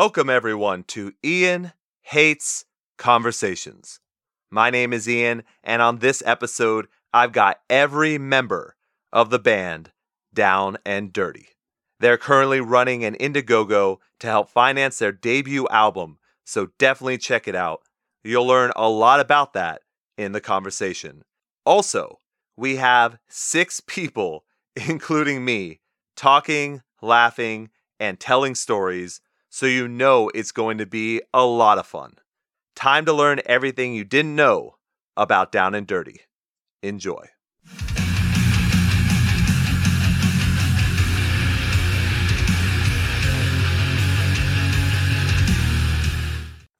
Welcome, everyone, to Ian Hates Conversations. My name is Ian, and on this episode, I've got every member of the band down and dirty. They're currently running an Indiegogo to help finance their debut album, so definitely check it out. You'll learn a lot about that in the conversation. Also, we have six people, including me, talking, laughing, and telling stories, so you know it's going to be a lot of fun. Time to learn everything you didn't know about Down and Dirty. Enjoy.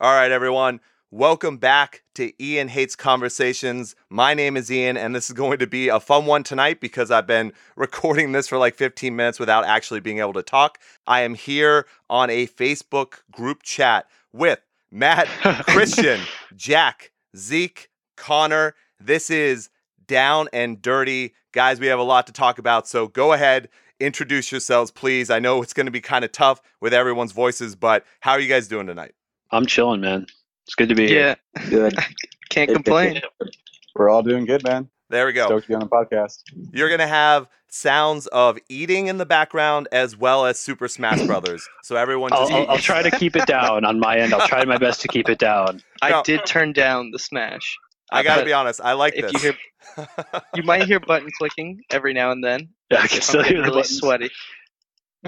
All right, everyone. Welcome back to Ian Hates Conversations. My name is Ian, and this is going to be a fun one tonight because I've been recording this for like 15 minutes without actually being able to talk. I am here on a Facebook group chat with Matt, Christian, Jack, Zeke, Connor. This is Down and Dirty. Guys, we have a lot to talk about, so go ahead, introduce yourselves, please. I know it's going to be kind of tough with everyone's voices, but how are you guys doing tonight? I'm chilling, man. It's good to be here. Yeah, Good. can't complain. We're all doing good, man. There we go. Stoked to be on the podcast. You're going to have sounds of eating in the background as well as Super Smash Brothers. So everyone I'll, just I'll, I'll try to keep it down on my end. I'll try my best to keep it down. I No. did turn down the smash. I got to be honest, I like if this. you You might hear button clicking every now and then. Yeah, I can if still I'm hear the really buttons. sweaty.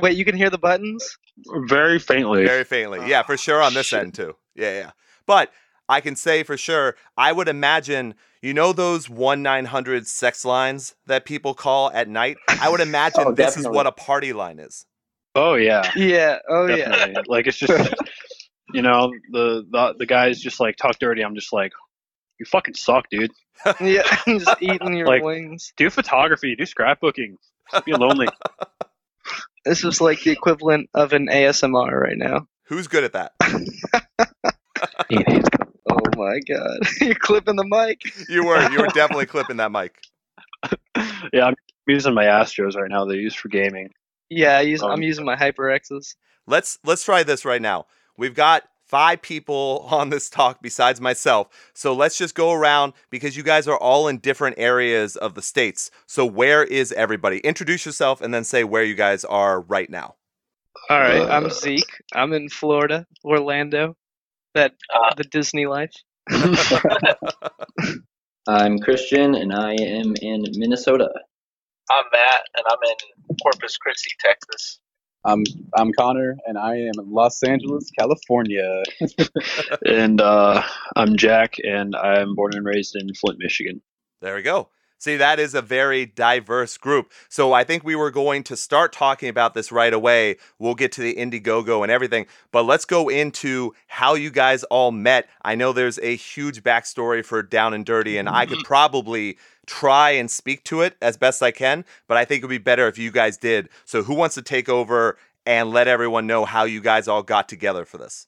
Wait, you can hear the buttons? Very faintly. Very faintly. Yeah, for sure on this Shit. end too. Yeah, yeah. But I can say for sure, I would imagine, you know those 1 900 sex lines that people call at night? I would imagine Oh, this is what a party line is. Oh yeah, Yeah. Oh yeah. Like it's just, you know, the, the the guys just like talk dirty. I'm just like, you fucking suck, dude. Yeah. just eating your Like- wings. Do photography. Do scrapbooking. Just Being lonely. This is like the equivalent of an ASMR right now. Who's good at that? Oh my god. You're clipping the mic. You were. You were definitely clipping that mic. yeah, I'm using my Astros right now. They're used for gaming. Yeah, I use, Um, I'm using my HyperXs. Let's let's try this right now. We've got five people on this talk besides myself. So let's just go around because you guys are all in different areas of the states. So where is everybody? Introduce yourself and then say where you guys are right now. All right, Uh, I'm Zeke. I'm in Florida, Orlando. That the Disney life. I'm Christian and I am in Minnesota. I'm Matt, and I'm in Corpus Christi, Texas. I'm I'm Connor, and I am in Los Angeles, California. and uh, I'm Jack, and I'm born and raised in Flint, Michigan. There we go. See, that is a very diverse group. So I think we were going to start talking about this right away. We'll get to the Indiegogo and everything, but let's go into how you guys all met. I know there's a huge backstory for Down and Dirty, and I could mm-hmm. probably try and speak to it as best I can, but I think it would be better if you guys did. So who wants to take over and let everyone know how you guys all got together for this?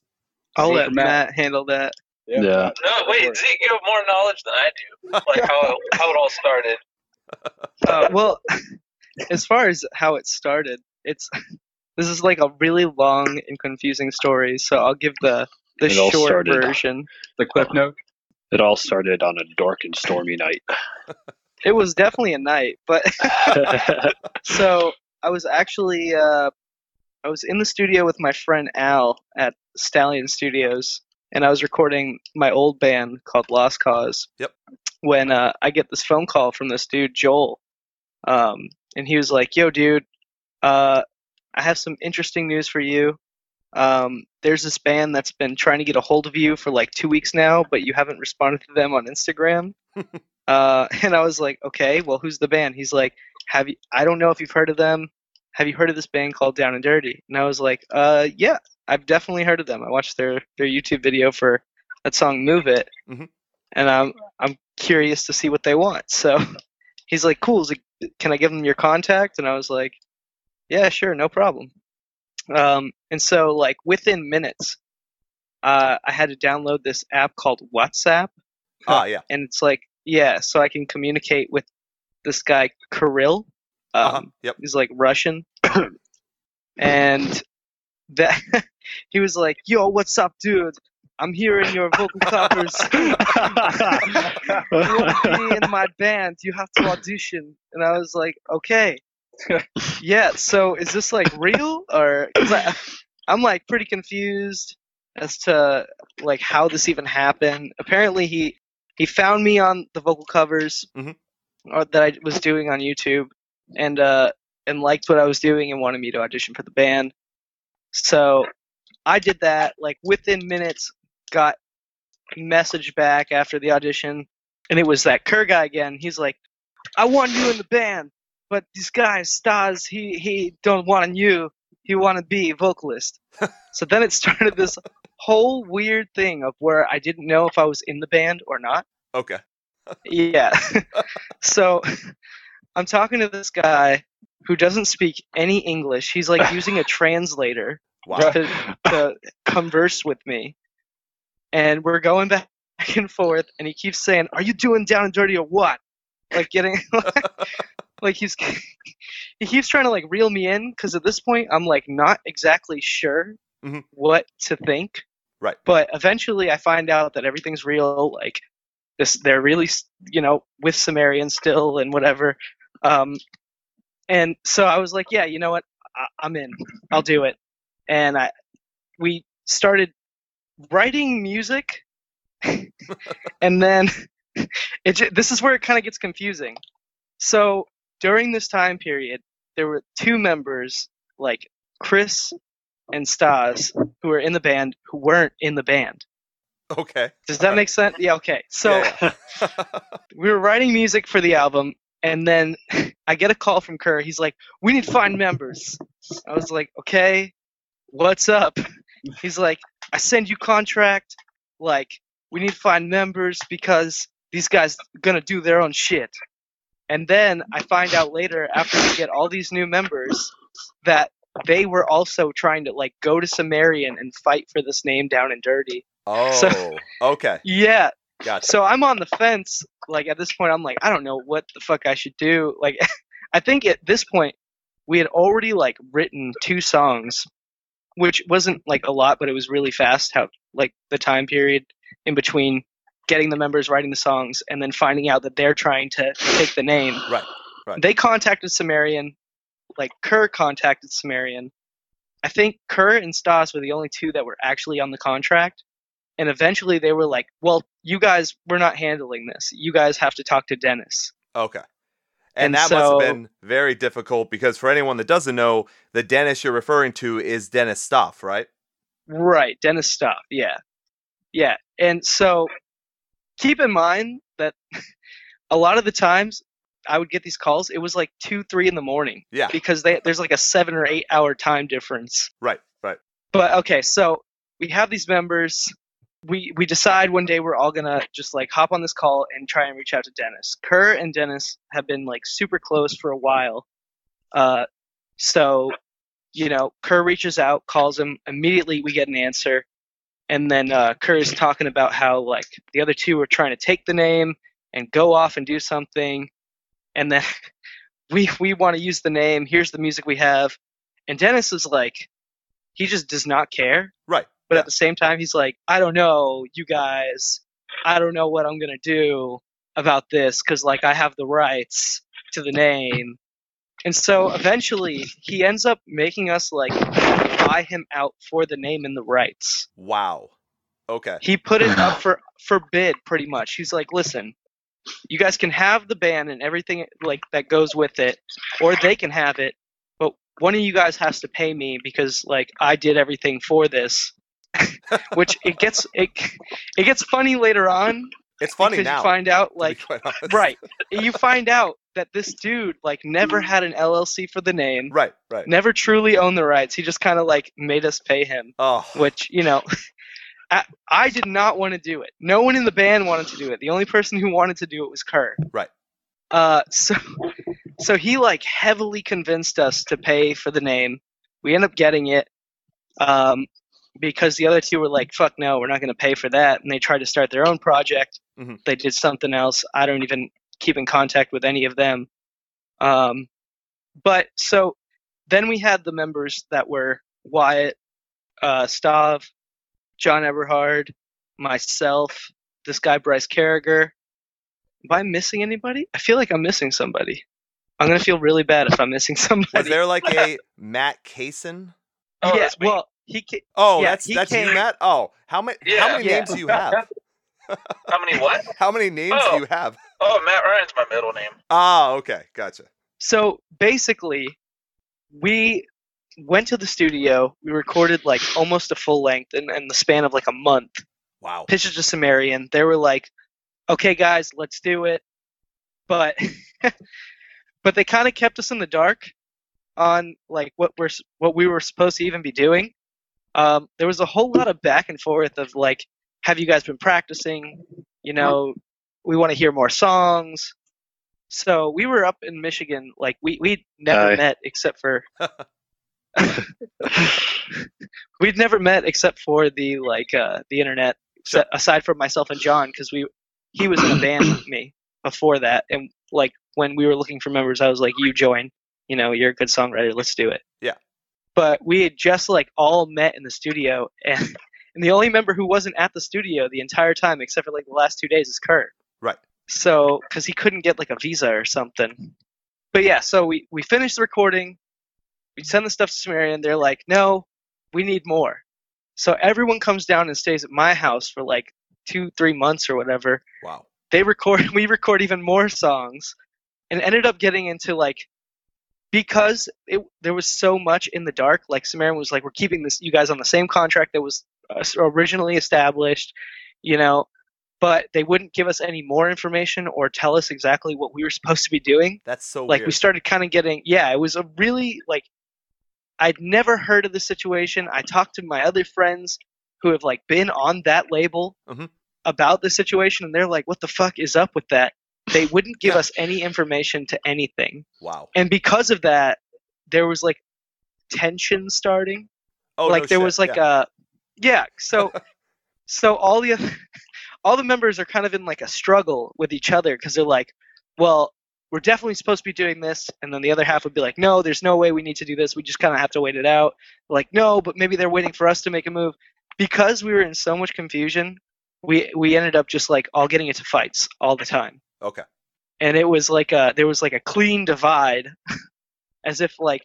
I'll let Matt? Matt handle that. Yeah. No, wait, Zeke, you have more knowledge than I do. Like how how it all started. Uh, well, as far as how it started, it's this is like a really long and confusing story. So I'll give the the It all short started- version. The clip note. It all started on a dark and stormy night. It was definitely a night, but so I was actually uh, I was in the studio with my friend Al at Stallion Studios, and I was recording my old band called Lost Cause. Yep. When uh, I get this phone call from this dude Joel, um, and he was like, "Yo, dude, uh, I have some interesting news for you. Um, there's this band that's been trying to get a hold of you for like two weeks now, but you haven't responded to them on Instagram." uh, and I was like, "Okay, well, who's the band?" He's like, "Have you? I don't know if you've heard of them. Have you heard of this band called Down and Dirty?" And I was like, "Uh, yeah, I've definitely heard of them. I watched their their YouTube video for that song "Move It," Mhm. and I'm I'm curious to see what they want." So he's like, "Cool. Like, Can I give them your contact?" And I was like, "Yeah, sure, no problem." Um, and so like within minutes, uh, I had to download this app called WhatsApp, Ah, yeah. and it's like yeah, so I can communicate with this guy Kirill. Um, Uh-huh. Yep. He's like Russian, and that he was like, "Yo, what's up, dude? I'm hearing your vocal covers. you want to be in my band? You have to audition." And I was like, "Okay, yeah." So is this like real or? Cause I, I'm like pretty confused as to like how this even happened. Apparently, he he found me on the vocal covers Mhm. or that I was doing on YouTube, and uh, and liked what I was doing and wanted me to audition for the band. So I did that. Like within minutes, got message back after the audition, and it was that Kerr guy again. He's like, "I want you in the band, but this guy Stas, he he don't want you. He want to be vocalist." so then it started this whole weird thing of where I didn't know if I was in the band or not. Okay. Yeah. so I'm talking to this guy who doesn't speak any English. He's like using a translator Wow. to, to converse with me. And we're going back and forth, and he keeps saying, Are you doing down and dirty or what? Like getting like he's he keeps trying to like reel me in because at this point I'm like not exactly sure Mhm. what to think. Right. But eventually I find out that everything's real. Like this, they're really you know with Sumerian still and whatever. Um, and so I was like, yeah, you know what, I- I'm in. I'll do it. And I we started writing music, and then it this is where it kind of gets confusing. So during this time period, there were two members, like Chris and Stas, who were in the band who weren't in the band. Okay. Does that make sense? Yeah. Okay. So Yeah, we were writing music for the album, and then I get a call from Kerr. He's like, "We need to find members." I was like, "Okay, what's up?" He's like, "I send you contract. Like, we need to find members because these guys gonna do their own shit." And then I find out later, after we get all these new members, that they were also trying to like go to Sumerian and fight for this name down and dirty. oh. okay. Yeah, Gotcha. so I'm on the fence. Like at this point, I'm like, I don't know what the fuck I should do. Like, I think at this point, we had already like written two songs, which wasn't like a lot, but it was really fast. How like the time period in between getting the members writing the songs and then finding out that they're trying to take the name. Right, right. They contacted Sumerian, like Kerr contacted Sumerian. I think Kerr and Stas were the only two that were actually on the contract. And eventually they were like, well, you guys, we're not handling this. You guys have to talk to Dennis. Okay. And, And that must have been very difficult because for anyone that doesn't know, the Dennis you're referring to is Dennis Stoff, right? Right, Dennis Stoff. Yeah. Yeah. And so keep in mind that a lot of the times I would get these calls, it was like two, three in the morning Yeah. because they, there's like a seven or eight hour time difference. Right, right. But okay, so we have these members. We we decide one day we're all gonna just like hop on this call and try and reach out to Dennis. Kerr and Dennis have been like super close for a while. Uh, so you know, Kerr reaches out, calls him. Immediately, we get an answer, and then uh, Kerr is talking about how like the other two are trying to take the name and go off and do something, and then we we want to use the name. Here's the music we have, and Dennis is like, he just does not care. Right. But at the same time, he's like, I don't know, you guys. I don't know what I'm gonna do about this because like I have the rights to the name. And so eventually, he ends up making us like buy him out for the name and the rights. Wow. Okay. He put it up for for bid pretty much. He's like, listen, you guys can have the band and everything like that goes with it, or they can have it, but one of you guys has to pay me because like I did everything for this. Which it gets it it gets funny later on It's funny because now. you find out like right you find out that this dude like never had an LLC for the name, Right, right. never truly owned the rights. He just kind of like made us pay him Oh, which you know I, I did not want to do it no one in the band wanted to do it the only person who wanted to do it was Kerr Right. uh so so he like heavily convinced us to pay for the name we end up getting it um because the other two were like fuck no we're not going to pay for that and they tried to start their own project Mhm. they did something else i don't even keep in contact with any of them um but so then we had the members that were Wyatt, uh, Stav, John Eberhard, myself, this guy Bryce Carragher. Am I missing anybody? I feel like I'm missing somebody. I'm gonna feel really bad if I'm missing Was somebody. there like a Matt Kaysen? Oh, yeah, well, he ca- Oh, Yeah, that's he that's you, Matt. Oh, how many how many Yeah. names do you have? How many what? How many names do Oh. you have? Oh, Matt Ryan's my middle name. Ah, okay, gotcha. So basically, we went to the studio. We recorded like almost a full length in, in the span of like a month. Wow. Pitched it to Sumerian. They were like, "Okay, guys, let's do it," but but they kind of kept us in the dark on like what we're what we were supposed to even be doing. Um, there was a whole lot of back and forth of like, "Have you guys been practicing?" You know, we want to hear more songs. So we were up in Michigan, like we we never Hi. met except for we'd never met except for the like uh, the internet, Sure. aside from myself and John, because we he was in a band with me before that, and like when we were looking for members, I was like, "You join, you know, you're a good songwriter, let's do it." Yeah. But we had just like all met in the studio, and and the only member who wasn't at the studio the entire time, except for like the last two days, is Kurt. Right. So, because he couldn't get like a visa or something. But yeah, so we we finished the recording. We send the stuff to Sumerian. They're like, no, we need more. So everyone comes down and stays at my house for like two, three months or whatever. Wow. They record, we record even more songs, and ended up getting into like because it there was so much in the dark. Like Sumerian was like, we're keeping this you guys on the same contract that was uh, originally established, you know. But they wouldn't give us any more information or tell us exactly what we were supposed to be doing That's so like weird. we started kind of getting yeah it was a really like i'd never heard of the situation i talked to my other friends who have like been on that label Mhm. about the situation and they're like what the fuck is up with that they wouldn't give us any information to anything. Wow. and because of that there was like tension starting. Oh, like no there shit. was like yeah. a yeah so so all the other all the members are kind of in like a struggle with each other because they're like well we're definitely supposed to be doing this and then the other half would be like no there's no way we need to do this. We just kind of have to wait it out. Like no but maybe they're waiting for us to make a move. Because we were in so much confusion we we ended up just like all getting into fights all the time okay. and it was like a there was like a clean divide as if like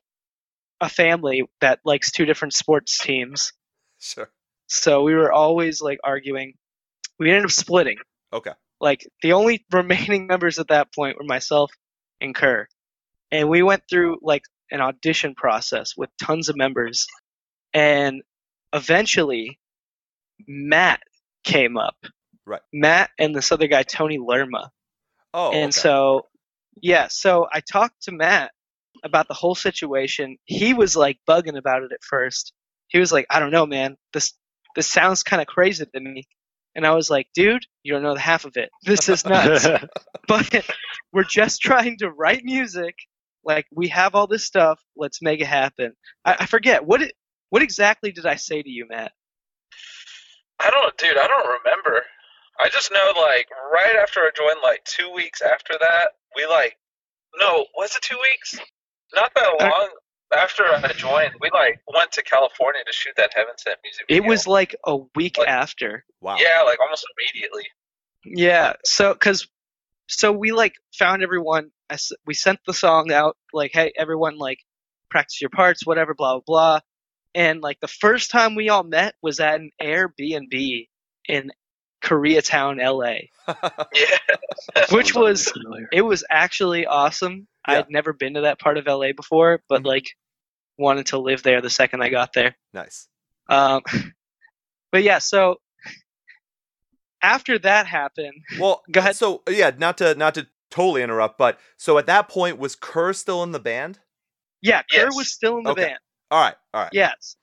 a family that likes two different sports teams Sure. so we were always like arguing. We ended up splitting. Okay. Like the only remaining members at that point were myself and Kerr. And we went through like an audition process with tons of members. And eventually Matt came up. Right. Matt and this other guy, Tony Lerma. Oh. and okay. so yeah, so I talked to Matt about the whole situation. He was like bugging about it at first. He was like, I don't know, man. This this sounds kind of crazy to me. And I was like, dude, you don't know the half of it. This is nuts. but we're just trying to write music. Like we have all this stuff. Let's make it happen. I, I forget what it, what exactly did I say to you, Matt? I don't, dude. I don't remember. I just know, like, right after I joined, like two weeks after that, we like, no, was it two weeks? Not that Uh, long after I joined, we like went to California to shoot that Heaven Sent music Video. It was like a week What? after. wow. yeah, like almost immediately. Yeah. So, cause, so we like found everyone. I s we sent the song out. Like, hey, everyone, like, practice your parts, whatever, blah blah blah. And like the first time we all met was at an Airbnb in Koreatown, LA, Yeah. which was it was actually awesome. I Yeah. had never been to that part of LA before, but Mhm. like wanted to live there the second I got there. nice. Um, but yeah, so after that happened, Well, Go ahead. So yeah, not to not to totally interrupt, but so at that point was Kerr still in the band? yeah, Kerr was still in the Okay. band. All right. All right. Yes.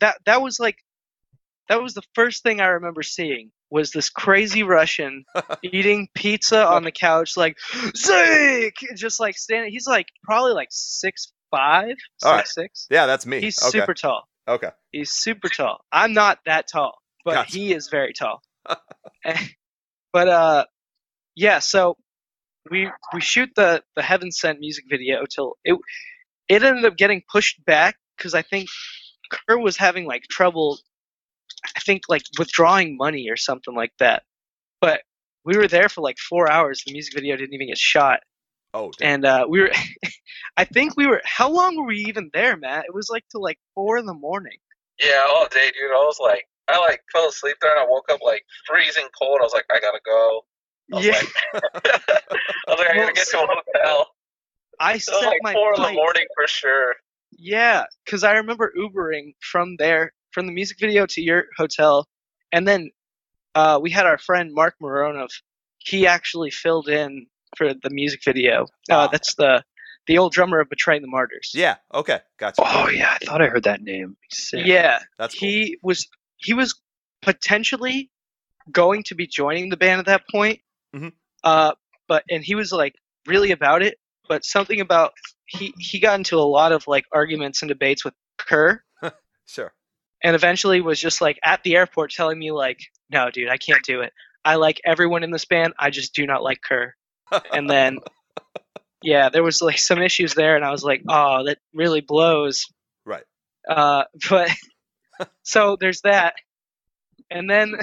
That that was like that was the first thing I remember seeing was this crazy Russian eating pizza on the couch like Zeke just like standing he's like probably like six five, six, right. six. Yeah, that's me. He's okay. super tall. Okay. He's super tall. I'm not that tall, but Gotcha. he is very tall. but uh yeah, so we we shoot the the Heaven Sent music video till it it ended up getting pushed back because I think Kerr was having like trouble, I think like withdrawing money or something like that. But we were there for like four hours. The music video didn't even get shot, Oh, damn. and uh, we were. I think we were. How long were we even there, Matt? It was like till like four in the morning. Yeah, all day, dude. I was like, I like fell asleep there, and I woke up like freezing cold. I was like, I gotta go. I was Yeah, like, I was like, I gotta get to a hotel. I It was like my four in the morning for sure. Yeah, because I remember Ubering from there, from the music video to your hotel, and then uh, we had our friend Mark Mironov. He actually filled in for the music video. Uh, that's the the old drummer of Betraying the Martyrs. yeah. Okay. Gotcha. Oh yeah, I thought I heard that name. Sick. yeah. That's cool. He was he was potentially going to be joining the band at that point. Mhm. Uh, but and he was like really about it, but something about he he got into a lot of like arguments and debates with Kerr. Sure. And eventually was just like at the airport telling me like no dude i can't do it. I like everyone in this band i just do not like kerr. And then yeah there was like some issues there and i was like oh that really blows. Right. uh but so there's that. And then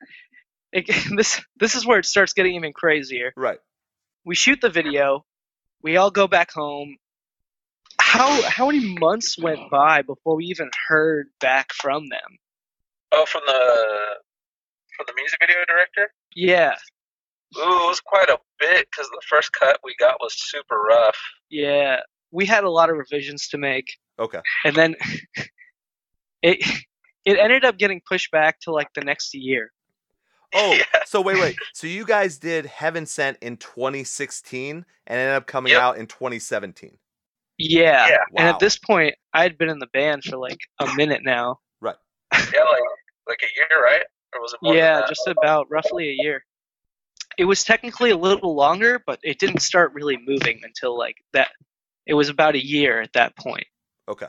it, this this is where it starts getting even crazier. Right. we shoot the video we all go back home how how many months went by before we even heard back from them Oh, from the from the music video director. yeah Ooh, it was quite a bit because the first cut we got was super rough. yeah we had a lot of revisions to make Okay. and then it it ended up getting pushed back to like the next year Oh, Yeah. so wait, wait. So you guys did Heaven Sent in 2016 and ended up coming Yep. out in 2017. Yeah, Yeah. and Wow. at this point i had been in the band for like a minute now Right. Yeah, like like a year, right? Or was it more? than yeah that? just about roughly a year it was technically a little longer but it didn't start really moving until like that it was about a year at that point Okay.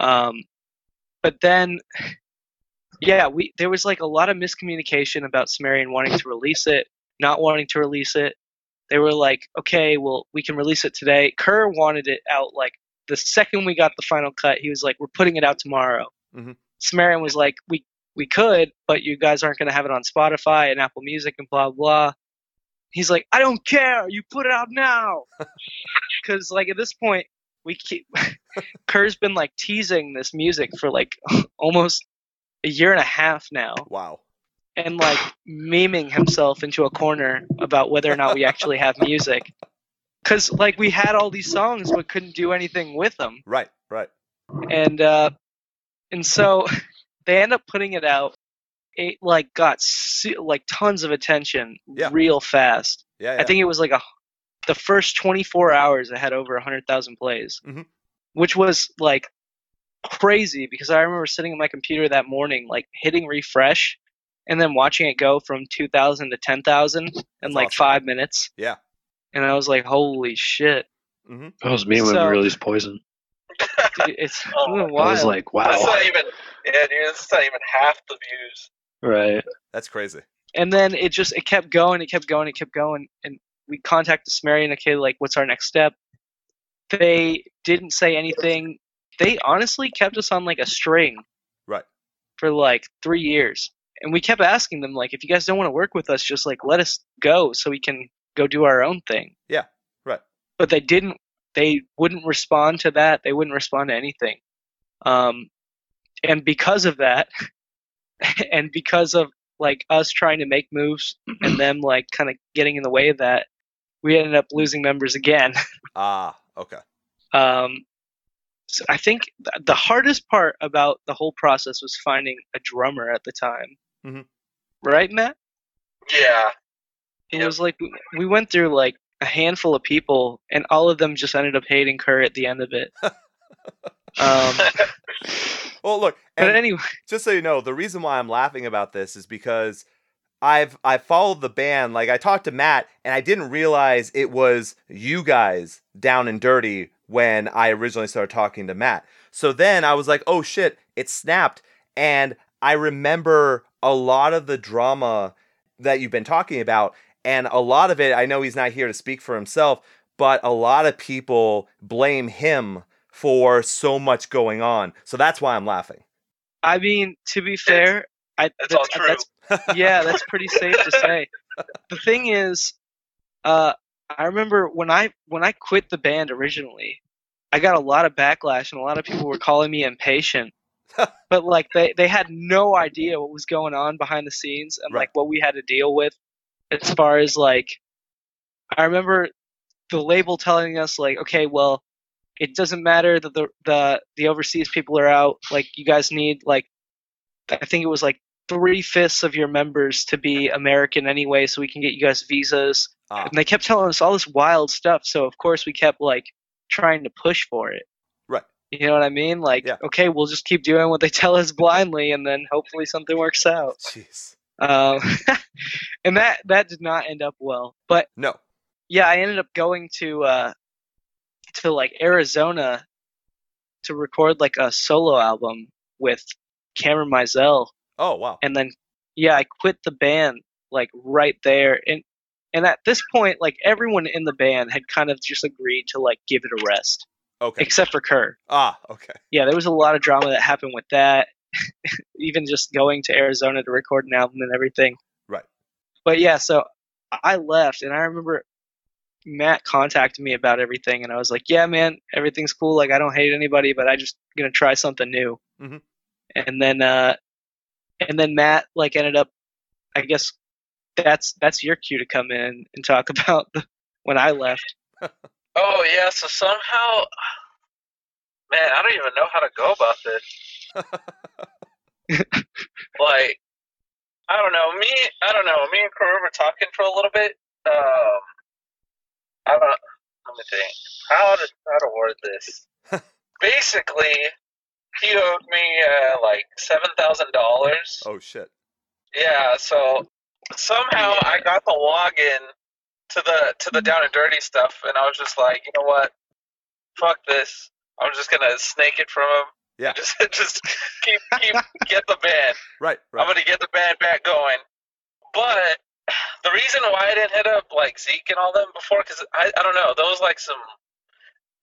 um but then yeah we there was like a lot of miscommunication about sumerian wanting to release it not wanting to release it they were like okay well we can release it today. Kerr wanted it out like the second we got the final cut he was like we're putting it out tomorrow. Mm-hmm. Sumerian was like we we could but you guys aren't going to have it on spotify and apple music and blah blah. He's like i don't care. You put it out now. Because like at this point we keep kerr's been like teasing this music for like almost a year and a half now. Wow. And like memeing himself into a corner about whether or not we actually have music because like we had all these songs but couldn't do anything with them Right. Right. and uh and so they end up putting it out it like got like tons of attention Yeah. real fast Yeah. yeah. i think it was like a the first 24 hours it had over 100000 plays Mhm. which was like crazy because i remember sitting at my computer that morning like hitting refresh and then watching it go from 2000 to 10000 in That's like awesome. five minutes Yeah. and i was like holy shit hmm That was me when So- we released Poison. dude, it's Oh, been I was wild. like, That's wow. not even. Yeah, dude. That's not even half the views. Right. That's crazy. and then it just it kept going, it kept going, it kept going, and we contacted Sumerian. Okay, like what's our next step? They didn't say anything. They honestly kept us on like a string, Right. For like three years, and we kept asking them like, if you guys don't want to work with us, just like let us go so we can go do our own thing. Yeah, right. But they didn't. They wouldn't respond to that. They wouldn't respond to anything. Um, and because of that, and because of like us trying to make moves and them like kind of getting in the way of that, we ended up losing members again. Ah. Okay. Um, so I think th- the hardest part about the whole process was finding a drummer at the time. Mhm. Right, Matt? Yeah. It Yep. was like we- we went through like a handful of people, and all of them just ended up hating Kerr at the end of it. um, Well, look, but anyway, just so you know, the reason why I'm laughing about this is because I've I followed the band. Like I talked to Matt, and I didn't realize it was you guys down and dirty when I originally started talking to Matt. So then I was like, oh shit, it snapped, and I remember a lot of the drama that you've been talking about, and a lot of it. I know he's not here to speak for himself, but a lot of people blame him for so much going on. So that's why I'm laughing. I mean, to be fair, I It's all true. that's- yeah, that's pretty safe to say. The thing is, uh, I remember when I when I quit the band originally, I got a lot of backlash and a lot of people were calling me impatient. but like they they had no idea what was going on behind the scenes and Right. like what we had to deal with as far as like I remember the label telling us like, okay, well, it doesn't matter that the the the overseas people are out. Like you guys need like I think it was like three fifths of your members to be American anyway, so we can get you guys visas. Ah, And they kept telling us all this wild stuff. So of course we kept like trying to push for it. You know what I mean? Like, Yeah. okay, we'll just keep doing what they tell us blindly, and then hopefully something works out. jeez. Um, and that that did not end up well. But No. yeah, I ended up going to uh, to like Arizona to record like a solo album with Cameron Mizell, Oh wow. and then yeah, I quit the band like right there, and and at this point, like everyone in the band had kind of just agreed to like give it a rest, Okay. except for Kerr. Ah, okay. Yeah, there was a lot of drama that happened with that. Even just going to Arizona to record an album and everything. Right. But yeah, so I left, and I remember Matt contacted me about everything, and I was like, "Yeah, man, everything's cool. Like, I don't hate anybody, but I just gonna try something new." Mhm. And then, uh, and then Matt like ended up, I guess that's that's your cue to come in and talk about the, when I left. Oh yeah, so somehow, man, I don't even know how to go about this. like, I don't know. Me, I don't know. Me and Karu were talking for a little bit. Um, I don't. Let me think. How to how to word this? Basically, he owed me uh, like seven thousand dollars. Oh shit. Yeah, so somehow I got the login to the to the down and dirty stuff, and I was just like, you know what, fuck this. I'm just gonna snake it from him. Yeah. Just just keep keep get the band. Right. I'm gonna get the band back going. But the reason why I didn't hit up like Zeke and all them before, because I I don't know, those like some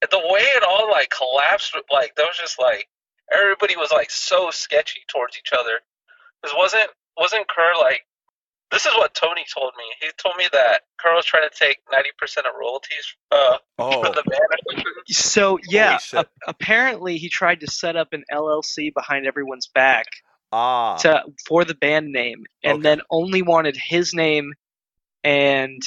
the way it all like collapsed. Like there was just like everybody was like so sketchy towards each other. Because wasn't wasn't Kerr like this is what Tony told me. He told me that Kerr was trying to take ninety percent of royalties uh, Oh. from the band. So yeah, a- apparently he tried to set up an LLC behind everyone's back Ah. to for the band name, and Okay. then only wanted his name and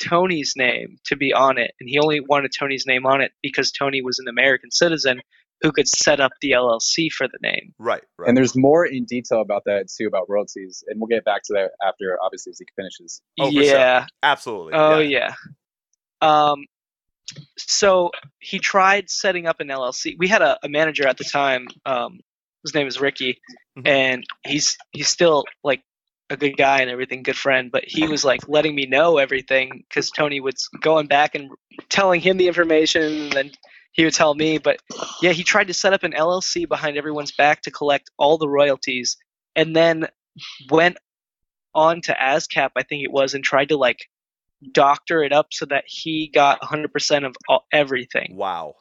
Tony's name to be on it, and he only wanted Tony's name on it because Tony was an American citizen who could set up the LLC for the name. Right. Right. And there's more in detail about that too about royalties, and we'll get back to that after obviously Zeke finishes. Oh, for sure. yeah. Absolutely. Oh yeah. Um, so he tried setting up an LLC. We had a, a manager at the time. Um, his name is Ricky, Mhm. and he's he's still like a good guy and everything, good friend. But he was like letting me know everything because Tony was going back and telling him the information, and then he would tell me. But yeah, he tried to set up an LLC behind everyone's back to collect all the royalties, and then went on to ASCAP, I think it was, and tried to like doctor it up so that he got 100% of all, everything. Wow.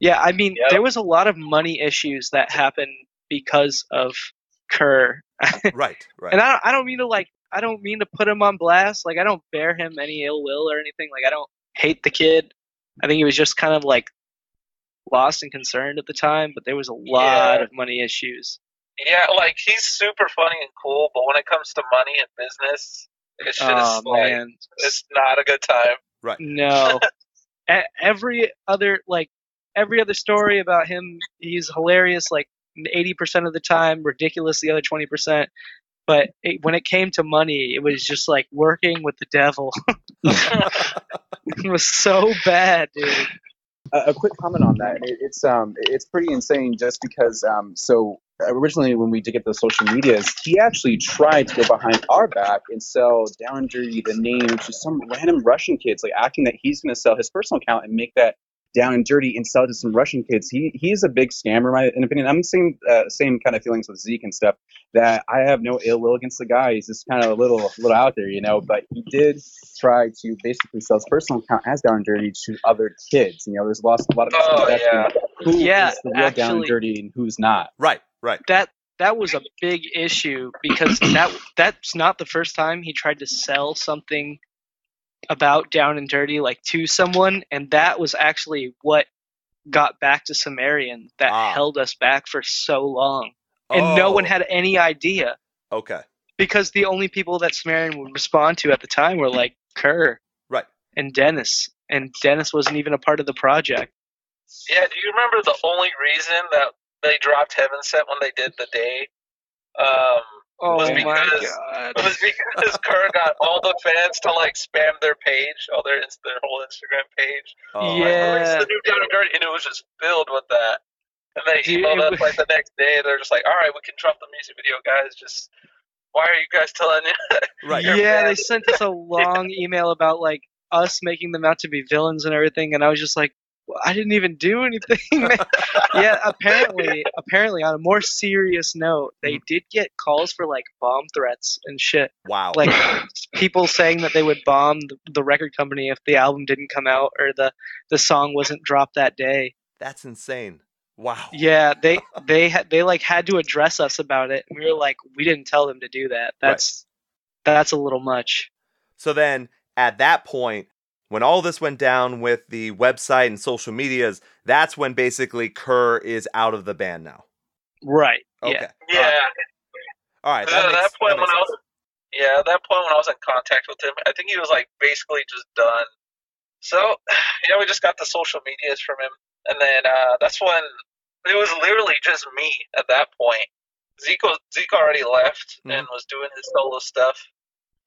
Yeah, I mean, Yep. there was a lot of money issues that happened because of Kerr. Right. Right. and I don't, I don't mean to like, I don't mean to put him on blast. Like, I don't bear him any ill will or anything. Like, I don't hate the kid. I think he was just kind of like lost and concerned at the time, but there was a lot Yeah. of money issues. Yeah, like he's super funny and cool, but when it comes to money and business, it's just Oh like man, it's not a good time. Right. No. Every other like every other story about him, he's hilarious like 80% of the time, ridiculous the other 20%. But it, when it came to money, it was just like working with the devil. it was so bad, dude. A, quick comment on that. It, it's um, it's pretty insane just because um, so originally when we did get the social medias, he actually tried to go behind our back and sell down dirty the name to some random Russian kids, like acting that he's going to sell his personal account and make that down and dirty and sell it to some Russian kids. He he's a big scammer, in my in opinion. I'm the same uh, same kind of feelings with Zeke and stuff. That I have no ill will against the guy. He's just kind of a little little out there, you know. But he did try to basically sell his personal account as down and dirty to other kids. You know, there's lost a lot of Oh, yeah. who Yeah, is the real down and dirty and who's not. Right, right. that that was a big issue because that that's not the first time he tried to sell something about down and dirty like to someone and that was actually what got back to Sumerian that Ah. held us back for so long and no one had any idea Okay. because the only people that Sumerian would respond to at the time were like Kerr Right. and Dennis and Dennis wasn't even a part of the project Yeah, do you remember the only reason that they dropped Heaven Sent when they did the day? Um, oh Was my because- god it was because Kerr got all the fans to like spam their page, all their their whole Instagram page. Oh, Like, Yeah. release the new Down and Dirty, and it was just filled with that. And they Dude, emailed it us like the next day. They're just like, "All right, we can drop the music video, guys. Just why are you guys telling Right. Your yeah, they sent us a long email about like us making them out to be villains and everything, and I was just like, well, I didn't even do anything. yeah, apparently, apparently, on a more serious note, they mm-hmm. did get calls for like bomb threats and shit. Wow. Like people saying that they would bomb the, the record company if the album didn't come out or the the song wasn't dropped that day. That's insane. Wow. Yeah, they they had they like had to address us about it. We were like, we didn't tell them to do that. That's that's a little much. So then at that point, when all this went down with the website and social medias, that's when basically Kerr is out of the band now. Right. Okay. Yeah. Yeah. All right. That, that, makes, point that when makes I was, yeah, at that point when I was in contact with him, I think he was like basically just done. So, yeah, we just got the social medias from him, and then uh, that's when it was literally just me at that point. Zeke was, Zeke already left Mhm. and was doing his solo stuff,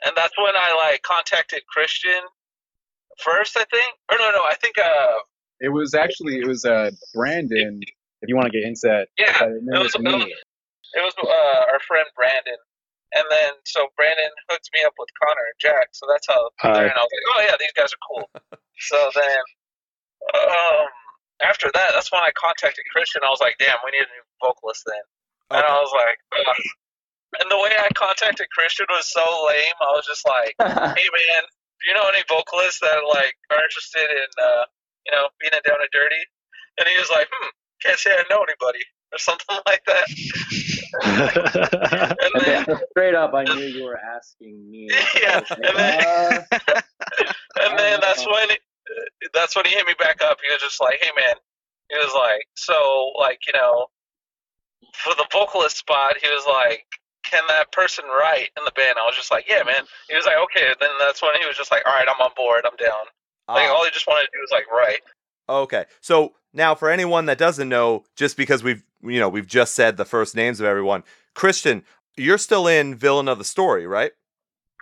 and that's when I like contacted Christian first, I think. Or no, no, I think uh, It was actually it was uh Brandon. If you want to get into that, yeah, it it was, was it was me. It was uh, our friend Brandon. And then, so Brandon hooked me up with Connor and Jack. So that's how, Hi. and I was like, oh, yeah, these guys are cool. so then, um, after that, that's when I contacted Christian. I was like, damn, we need a new vocalist then. And I was like, Ugh. and the way I contacted Christian was so lame. I was just like, hey, man, do you know any vocalists that, like, are interested in, uh, you know, being in Down and Dirty? And he was like, hmm, can't say I know anybody. Or something like that. And And then, then, straight up, I knew you were asking me. Yeah, like, and then- uh, and then that's Oh. when that's when he hit me back up. He was just like, "Hey, man," he was like, "So, like, you know, for the vocalist spot, he was like." Can that person write in the band? I was just like, yeah, man. He was like, okay. Then that's when he was just like, all right, I'm on board. I'm down. Like, Ah. all he just wanted to do was like, write. Okay. So now for anyone that doesn't know, just because we've you know, we've just said the first names of everyone, Christian, you're still in Villain of the Story, right?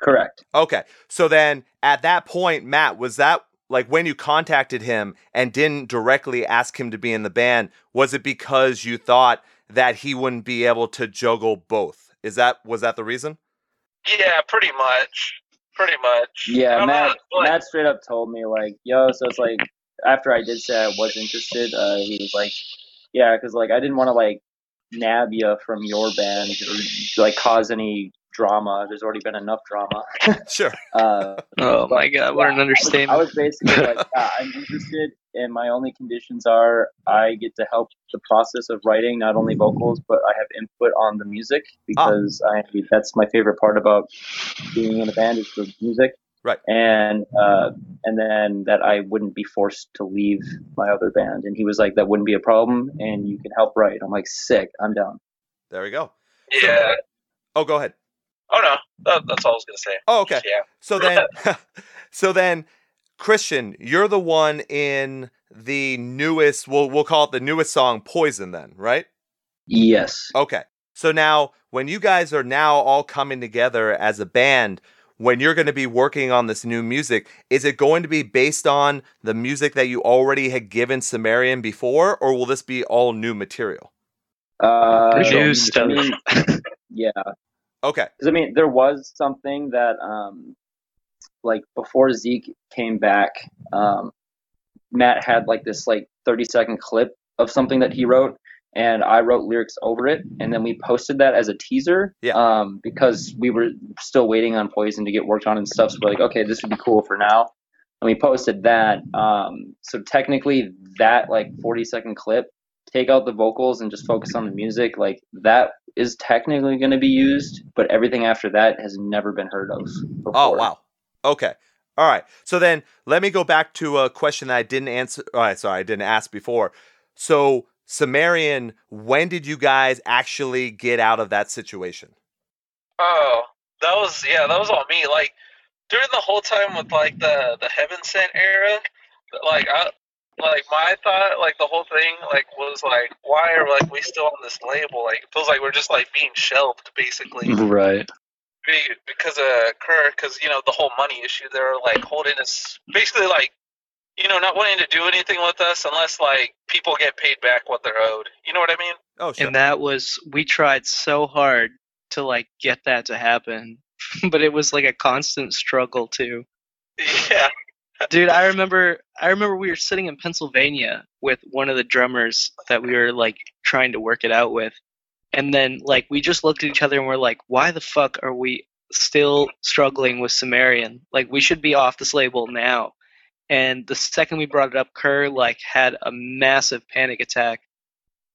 correct. Okay. So then at that point, Matt, was that like when you contacted him and didn't directly ask him to be in the band, was it because you thought that he wouldn't be able to juggle both? Is that was that the reason? Yeah, pretty much. Pretty much. Yeah, I'm Matt. not, like, Matt straight up told me like, "Yo," so it's like after I did say I was interested, uh, he was like, "Yeah," because like I didn't want to like nab you from your band or like cause any drama. There's already been enough drama. Sure. Uh, Oh my god, what an I understatement. was basically like, yeah, I'm interested, and my only conditions are I get to help the process of writing not only vocals, but I have input on the music because I that's my favorite part about being in a band is the music. Right. And uh, and then that I wouldn't be forced to leave my other band, and he was like, that wouldn't be a problem, and you can help write. I'm like, sick, I'm down. There we go. yeah. Oh, go ahead. Oh, no. That, that's all I was going to say. Oh, okay. Yeah. So then, so then, Christian, you're the one in the newest. We'll we'll call it the newest song, "Poison." Then, right? Yes. Okay. So now, when you guys are now all coming together as a band, when you're going to be working on this new music, is it going to be based on the music that you already had given Sumerian before, or will this be all new material? Uh, New I stuff. mean, yeah. Okay. Because I mean, there was something that, um, like before Zeke came back, um, Matt had like this like 30 second clip of something that he wrote, and I wrote lyrics over it, and then we posted that as a teaser. Yeah. Um, because we were still waiting on Poison to get worked on and stuff. So we're like, okay, this would be cool for now. And we posted that. Um, so technically, that like 40 second clip, take out the vocals and just focus on the music. Like that is technically going to be used, but everything after that has never been heard of. Before. Oh wow. Okay. All right. So then let me go back to a question that I didn't answer. All uh, right, sorry, I didn't ask before. So Sumerian, when did you guys actually get out of that situation? Oh, that was yeah, that was all me. Like during the whole time with like the the Heaven Sent era, like I like my thought, like the whole thing, like was like, why are like we still on this label? Like it feels like we're just like being shelved basically Right. Be- because of Kerr, because you know the whole money issue. They're like holding us basically like you know not wanting to do anything with us unless like people get paid back what they're owed. You know what I mean? Oh, sure. and that was we tried so hard to like get that to happen but it was like a constant struggle too Yeah. dude i remember i remember we were sitting in pennsylvania with one of the drummers that we were like trying to work it out with and then like we just looked at each other and we're like why the fuck are we still struggling with sumerian like we should be off this label now and the second we brought it up kerr like had a massive panic attack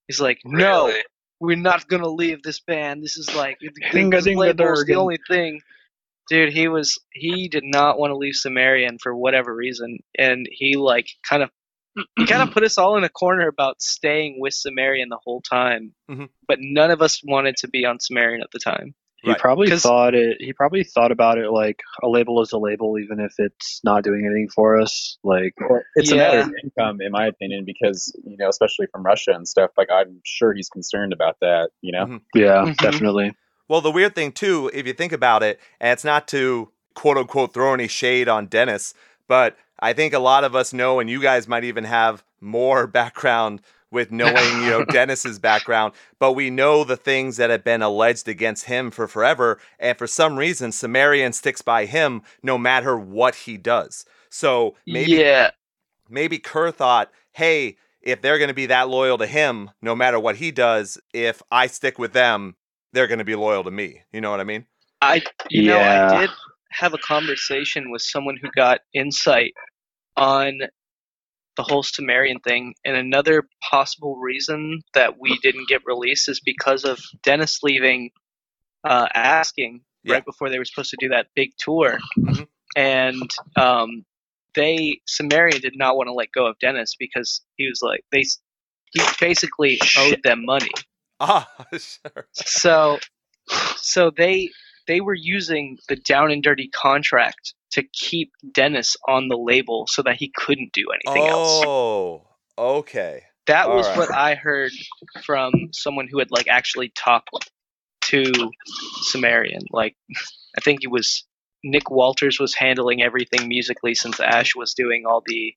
he's like no Really? we're not gonna leave this band. This is like the, this dinga label's the only thing. Dude, he was he did not want to leave Sumerian for whatever reason, and he like kind of he kind of put us all in a corner about staying with Sumerian the whole time. Mhm. But none of us wanted to be on Sumerian at the time. He Right. probably 'Cause- thought it. He probably thought about it like a label is a label, even if it's not doing anything for us. Like, Well, it's a matter of income, in my opinion, because you know, especially from Russia and stuff. Like, I'm sure he's concerned about that. You know, Mhm. yeah, Mhm. definitely. Well, the weird thing too, if you think about it, and it's not to quote unquote throw any shade on Dennis, but I think a lot of us know, and you guys might even have more background with knowing, you know, Dennis's background, but we know the things that have been alleged against him for forever, and for some reason, Sumerian sticks by him no matter what he does. So maybe yeah, maybe Kerr thought, hey, if they're going to be that loyal to him, no matter what he does, if I stick with them, they're going to be loyal to me. You know what I mean? I you know I did have a conversation with someone who got insight on the whole Sumerian thing, and another possible reason that we didn't get released is because of Dennis leaving, uh, asking Yeah. right before they were supposed to do that big tour, Mhm. and um, they Sumerian did not want to let go of Dennis because he was like they he basically owed them money Ah, sure. so so they they were using the down and dirty contract to keep Dennis on the label so that he couldn't do anything else. Oh, okay. That was alright. what I heard from someone who had like actually talked to Sumerian. Like I think it was Nick Walters was handling everything musically since Ash was doing all the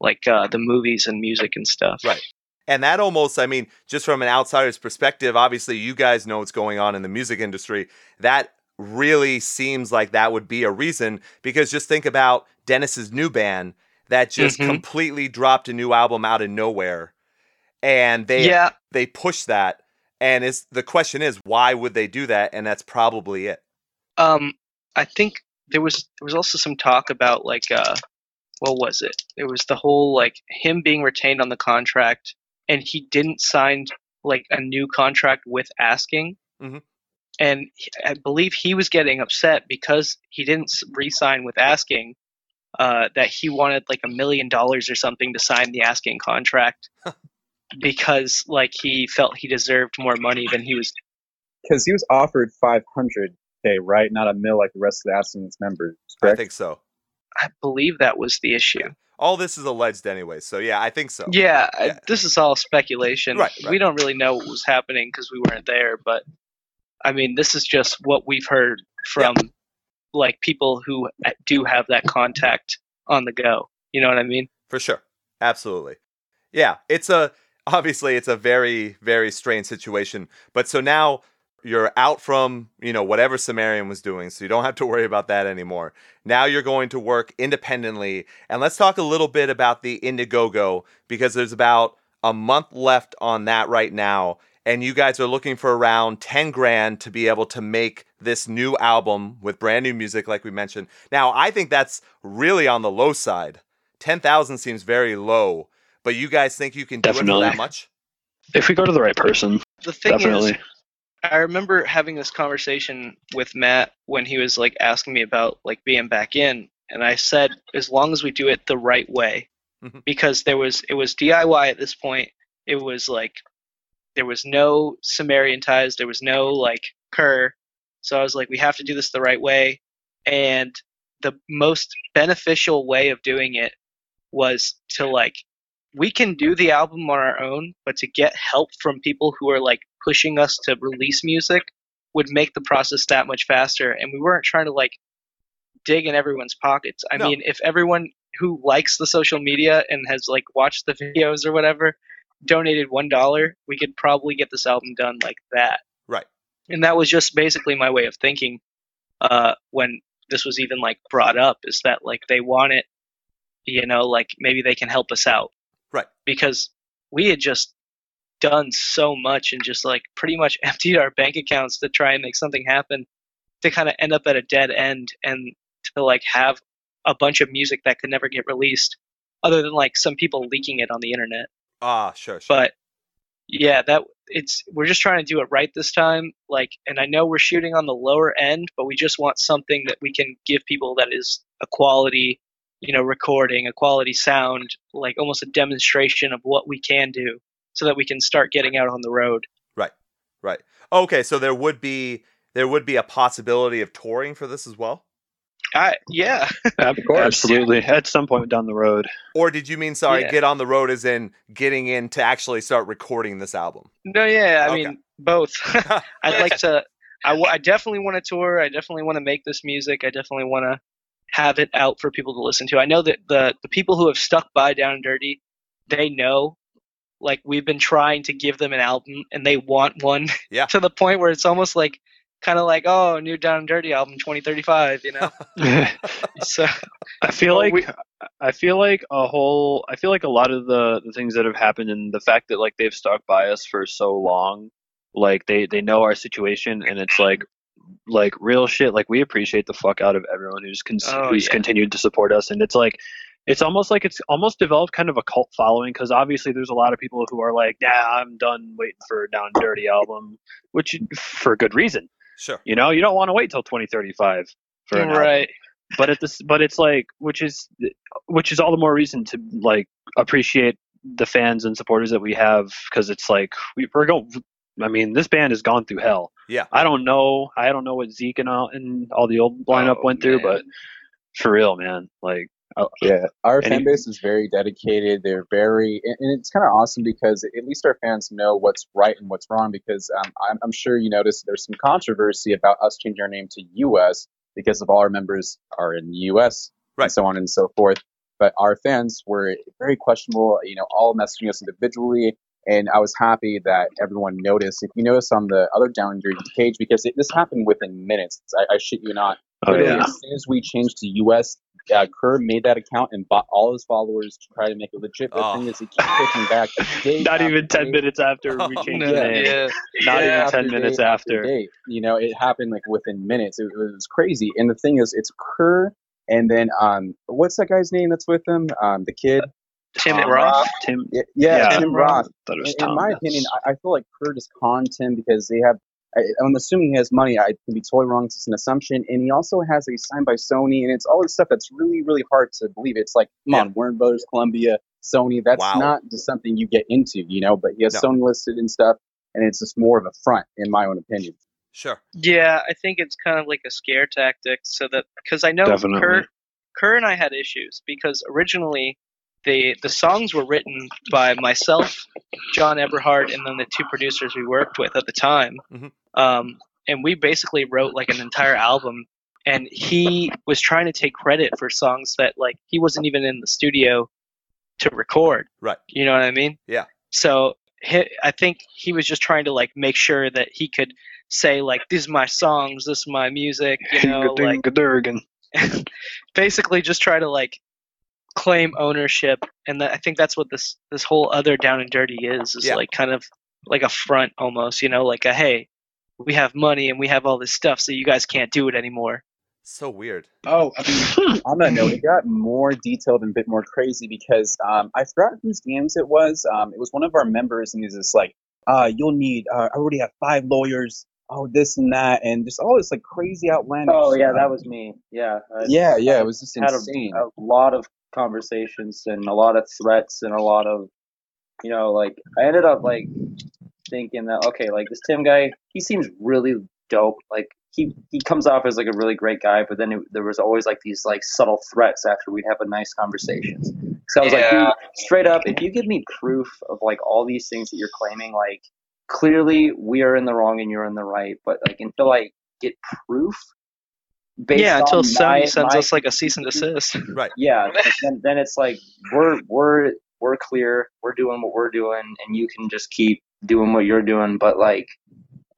like uh, the movies and music and stuff. Right. And that almost, I mean, just from an outsider's perspective, obviously you guys know what's going on in the music industry. That really seems like that would be a reason because just think about Dennis's new band that just Mhm. completely dropped a new album out of nowhere. And they yeah, they push that and it's the question is why would they do that and that's probably it. Um, I think there was there was also some talk about like uh, what was it? It was the whole like him being retained on the contract, and he didn't sign like a new contract with asking. Mhm. And I believe he was getting upset because he didn't re-sign with asking. Uh, that he wanted like a million dollars or something to sign the asking contract because like he felt he deserved more money than he was because he was offered 500k, right? Not a mill like the rest of the Aston's members. I think so. I believe that was the issue. All this is alleged anyway. So yeah, I think so. Yeah, Yeah. this is all speculation. Right, We don't really know what was happening because we weren't there, but I mean, this is just what we've heard from like people who do have that contact on the go. You know what I mean? For sure. Absolutely. Yeah, it's a obviously it's a very very strange situation. But so now you're out from you know whatever Sumerian was doing, so you don't have to worry about that anymore. Now you're going to work independently, and let's talk a little bit about the Indiegogo because there's about a month left on that right now, and you guys are looking for around ten grand to be able to make this new album with brand new music, like we mentioned. Now I think that's really on the low side. Ten thousand seems very low, but you guys think you can do it Definitely. for that much? If we go to the right person, The thing definitely. is, I remember having this conversation with Matt when he was like asking me about like being back in, and I said as long as we do it the right way, Mhm. because there was it was DIY at this point. It was like there was no Sumerian ties, there was no like Kerr, so I was like we have to do this the right way, and the most beneficial way of doing it was to like we can do the album on our own, but to get help from people who are like pushing us to release music would make the process that much faster. And we weren't trying to like dig in everyone's pockets. I No. mean, if everyone who likes the social media and has like watched the videos or whatever donated one dollar, we could probably get this album done like that. Right. And that was just basically my way of thinking uh, when this was even like brought up is that like they want it, you know, like maybe they can help us out Right. because we had just done so much and just like pretty much emptied our bank accounts to try and make something happen to kind of end up at a dead end and to like have a bunch of music that could never get released other than like some people leaking it on the internet Ah, sure, sure. but yeah that it's we're just trying to do it right this time like and i know we're shooting on the lower end but we just want something that we can give people that is a quality you know recording a quality sound like almost a demonstration of what we can do so that we can start getting out on the road Right. Right. Okay, so there would be there would be a possibility of touring for this as well? I yeah Of course. Absolutely. At some point down the road. Or did you mean sorry, Yeah. get on the road as in getting in to actually start recording this album? no yeah i Okay. mean both i'd like to I, w- I definitely want to tour i definitely want to make this music i definitely want to have it out for people to listen to i know that the the people who have stuck by down and dirty they know like we've been trying to give them an album and they want one Yeah. to the point where it's almost like kind of like oh new down and dirty album 2035 you know so I feel like we- I feel like a whole I feel like a lot of the, the things that have happened and the fact that like they've stuck by us for so long, like they they know our situation and it's like like real shit. Like we appreciate the fuck out of everyone who's con- Oh, who's yeah. continued to support us and it's like it's almost like it's almost developed kind of a cult following because obviously there's a lot of people who are like, yeah, I'm done waiting for a Down and Dirty album, which for good reason. Sure. You know, you don't want to wait till 2035 for an album right but at this but it's like which is which is all the more reason to like appreciate the fans and supporters that we have because it's like we, we're going i mean this band has gone through hell Yeah. i don't know i don't know what zeke and all, and all the old oh, lineup Oh, went through man. but for real man like uh, Yeah, our Any- fan base is very dedicated. They're very, and it's kind of awesome because at least our fans know what's right and what's wrong. Because um, I'm, I'm sure you noticed there's some controversy about us changing our name to US because of all our members are in the US Right. and so on and so forth. But our fans were very questionable, you know, all messaging us individually. And I was happy that everyone noticed. If you notice on the other down your page, because it, this happened within minutes, I, I shit you not. Oh Literally, yeah As soon as we changed to US, uh, Kerr made that account and bought all his followers to try to make it legit. The Oh. thing is, he keeps clicking back. Day not even 10 day minutes after we Oh, changed no, the name yeah not day even after 10 minutes day after day. You know, it happened like within minutes. It, was crazy. And the thing is, it's Kerr, and then um, what's that guy's name that's with him? Um, the kid. tim Tom roth tim Yeah, yeah, Yeah. Tim Roth. thought it was In, Tom, in my yes. opinion, I, I feel like Kerr just conned him because they have. I, I'm assuming he has money. I can be totally wrong. It's just an assumption. And he also has a sign by Sony, and it's all this stuff that's really, really hard to believe. It's like, come on, Warner Brothers, Columbia, Sony. That's Wow. not just something you get into, you know. But he has No. Sony listed and stuff, and it's just more of a front, in my own opinion. Sure. Yeah, I think it's kind of like a scare tactic, so that because I know Definitely. Kerr, Kerr and I had issues because originally the the songs were written by myself, John Eberhard, and then the two producers we worked with at the time, Mhm. um, and we basically wrote like an entire album. And he was trying to take credit for songs that like he wasn't even in the studio to record. Right. You know what I mean? Yeah. So he, I think he was just trying to like make sure that he could say like these are my songs, this is my music, you know, like basically just try to like claim ownership and that, I think that's what this this whole other down and dirty is is Yeah. like kind of like a front almost, you know, like a hey, we have money and we have all this stuff so you guys can't do it anymore. So weird. Oh, I mean, on that note, it got more detailed and a bit more crazy because um, I forgot whose games it was. Um, it was one of our members, and he's just like, uh, "You'll need. Uh, I already have five lawyers. Oh, this and that, and just all this like crazy outlandish." Oh yeah, that was me. Yeah. I Yeah, yeah, it was just had a, insane. a lot of conversations and a lot of threats and a lot of, you know, like I ended up like thinking that okay, like this Tim guy, he seems really dope. Like he he comes off as like a really great guy, but then it, there was always like these like subtle threats after we'd have a nice conversations. So I was like, Yeah. dude, straight up, if you give me proof of like all these things that you're claiming, like clearly we are in the wrong and you're in the right, but like until I get proof. Based yeah, until on Sony my- sends my us like a cease and desist. Right. yeah then, then it's like we're we're we're clear we're doing what we're doing and you can just keep doing what you're doing but like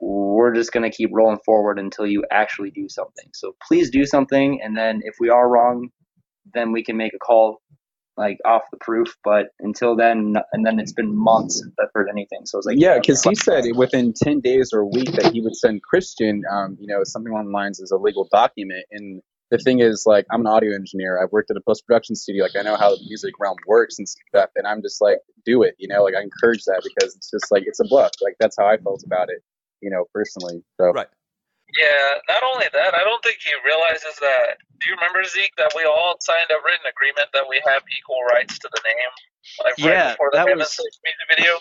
we're just going to keep rolling forward until you actually do something so please do something and then if we are wrong then we can make a call like off the proof but until then and then it's been months since i've heard anything so it's like yeah, because he said it within 10 days or a week that he would send Christian, um, you know, something along the lines as a legal document. And the thing is, like, I'm an audio engineer. I've worked at a post production studio. Like, I know how the music realm works and stuff. And I'm just like, do it, you know, like, I encourage that because it's just like, it's a bluff. Like, that's how I felt about it, you know, personally. So, Right. Yeah, not only that, I don't think he realizes that. Do you remember Zeke that we all signed a written agreement that we have equal rights to the name, like right Yeah, before the that was- music video?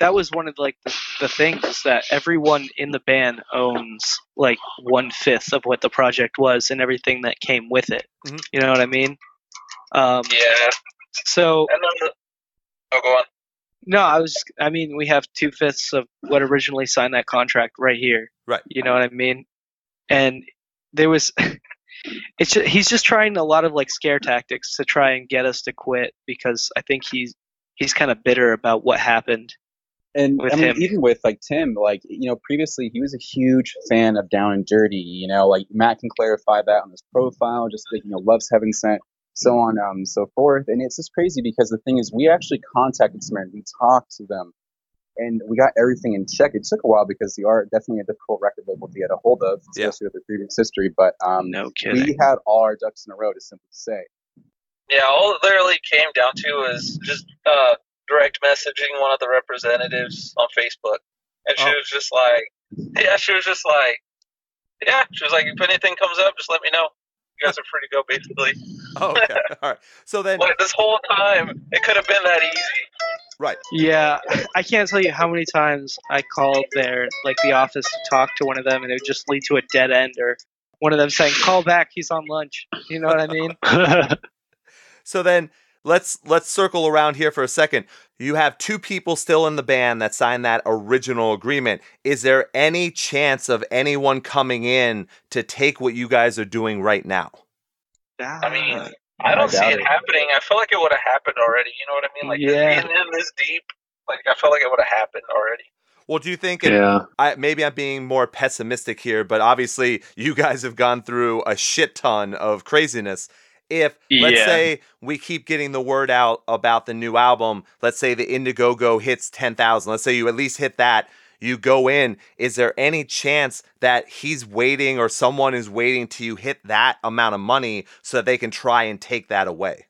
that was one of like the, the things is that everyone in the band owns like one fifth of what the project was and everything that came with it. Mhm. You know what I mean? Um, Yeah, so and then the, oh, go on. No, I was. I mean, we have two fifths of what originally signed that contract right here. Right. You know what I mean? And there was. It's just, he's just trying a lot of like scare tactics to try and get us to quit because I think he's he's kind of bitter about what happened. And with I mean, him. even with like Tim, like you know, previously he was a huge fan of Down and Dirty. You know, like Matt can clarify that on his profile. Just like you know, loves Heaven Sent, so on, um, so forth. And it's just crazy because the thing is, we actually contacted Sumerian, we talked to them, and we got everything in check. It took a while because they are definitely a difficult record label to get a hold of, Yeah. especially with their previous history. But um, No kidding. we had all our ducks in a row, to simply say. Yeah, all it literally came down to was just uh, direct messaging one of the representatives on Facebook, and she Oh. was just like, "Yeah," she was just like, "Yeah," she was like, "If anything comes up, just let me know. You guys are free to go." Basically, Oh, okay. All right. So then, like this whole time, it could have been that easy. right. Yeah, I can't tell you how many times I called their like the office to talk to one of them, and it would just lead to a dead end, or one of them saying, "Call back, he's on lunch." You know what I mean? So then let's let's circle around here for a second. You have two people still in the band that signed that original agreement. Is there any chance of anyone coming in to take what you guys are doing right now? I mean, I don't see it it. happening. I feel like it would have happened already. You know what I mean? Like Yeah. being in this deep, like I feel like it would have happened already. Well, do you think and yeah. I maybe I'm being more pessimistic here, but obviously you guys have gone through a shit ton of craziness. If let's Yeah. say we keep getting the word out about the new album, let's say the Indiegogo hits 10,000. Let's say you at least hit that, you go in, is there any chance that he's waiting or someone is waiting till you hit that amount of money so that they can try and take that away?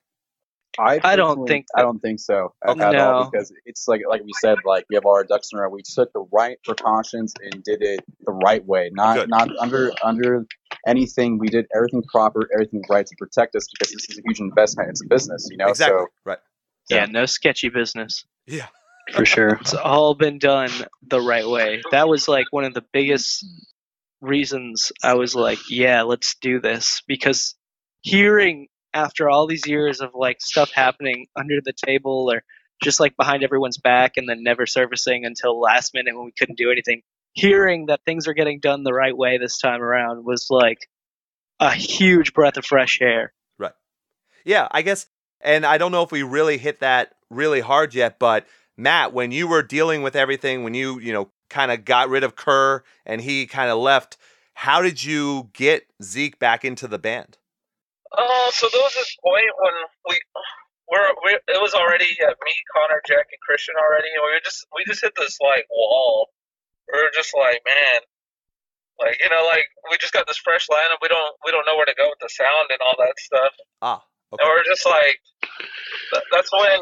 I, I don't think I don't think so at, Okay. at all because it's like like we said like we have our ducks in a row. We took the right precautions and did it the right way, not Good. not under under anything. We did everything proper, everything right to protect us because this is a huge investment. It's a business, you know. exactly. So right. yeah, no sketchy business. Yeah. For sure. It's all been done the right way. That was like one of the biggest reasons I was like, yeah, let's do this because hearing after all these years of like stuff happening under the table or just like behind everyone's back and then never servicing until last minute when we couldn't do anything, hearing that things are getting done the right way this time around was like a huge breath of fresh air. Right yeah, I guess, and I don't know if we really hit that really hard yet, but Matt, when you were dealing with everything, when you you know kind of got rid of Kerr and he kind of left, how did you get Zeke back into the band? Oh, so there was this point when we we're, we it was already uh, me, Connor, Jack, and Christian already, and we were just we just hit this like wall. We were just like, man, like you know, like we just got this fresh lineup. We don't we don't know where to go with the sound and all that stuff. Ah, And okay. we're just like, th- that's when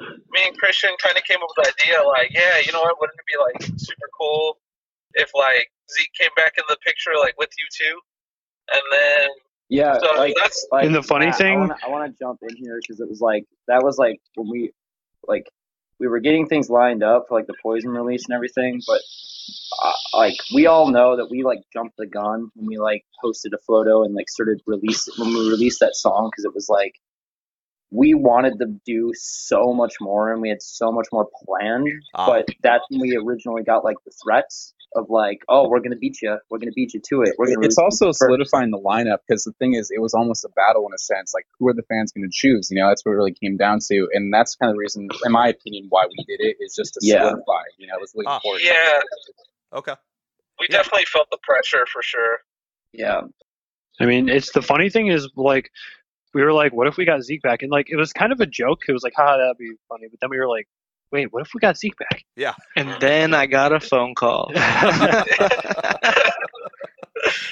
me and Christian kind of came up with the idea, like, yeah, you know what, wouldn't it be like super cool if like Zeke came back in the picture, like with you two, and then Yeah, so like, that's like And the funny Matt, thing- I wanna, I want to jump in here because it was like that was like when we like we were getting things lined up for like the poison release and everything, but uh, like we all know that we like jumped the gun when we like posted a photo and like started release when we released that song because it was like we wanted to do so much more and we had so much more planned Ah. but that's when we originally got like the threats of like oh we're gonna beat you we're gonna beat you to it we're gonna it's also solidifying the lineup because the thing is, it was almost a battle in a sense. Like, who are the fans going to choose? You know, that's what it really came down to, and that's kind of the reason, in my opinion, why we did it is just to Yeah. solidify. You know, it was really Ah. important. yeah, Okay. we Yeah. definitely felt the pressure for sure. yeah I mean, it's the funny thing is like we were like, what if we got Zeke back? And like it was kind of a joke. It was like, haha, that'd be funny. But then we were like, wait, what if we got Zeke back? Yeah. And then I got a phone call.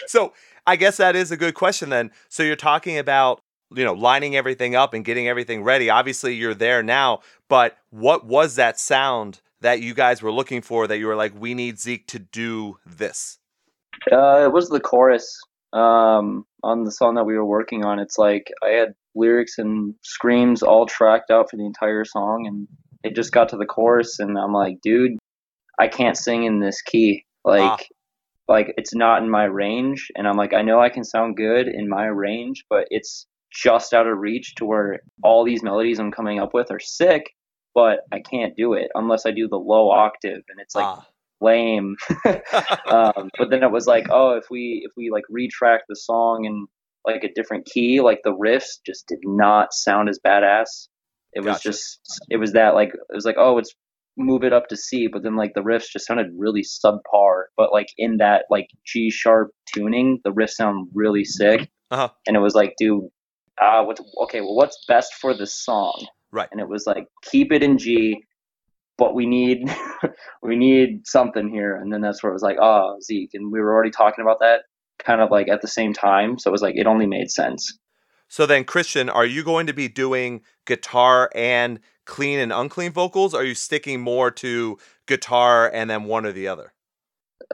So I guess that is a good question then. So you're talking about you know lining everything up and getting everything ready. Obviously you're there now, but what was that sound that you guys were looking for that you were like, we need Zeke to do this? Uh, it was the chorus um, on the song that we were working on. It's like I had lyrics and screams all tracked out for the entire song, and it just got to the chorus, and I'm like, dude, I can't sing in this key. Like, Ah. like it's not in my range, and I'm like, I know I can sound good in my range, but it's just out of reach to where all these melodies I'm coming up with are sick, but I can't do it unless I do the low octave, and it's like Ah. Lame. um, but then it was like, oh, if we if we like retrack the song in like a different key, like the riffs just did not sound as badass. It was Gotcha. just it was that like it was like oh it's move it up to C, but then like the riffs just sounded really subpar. But like in that like G sharp tuning, the riffs sound really sick. Uh-huh. And it was like, dude, uh, what's okay? Well, what's best for this song? Right. And it was like keep it in G, but we need we need something here. And then that's where it was like, oh, Zeke, and we were already talking about that kind of like at the same time. So it was like it only made sense. So then, Christian, are you going to be doing guitar and clean and unclean vocals? Are you sticking more to guitar and then one or the other?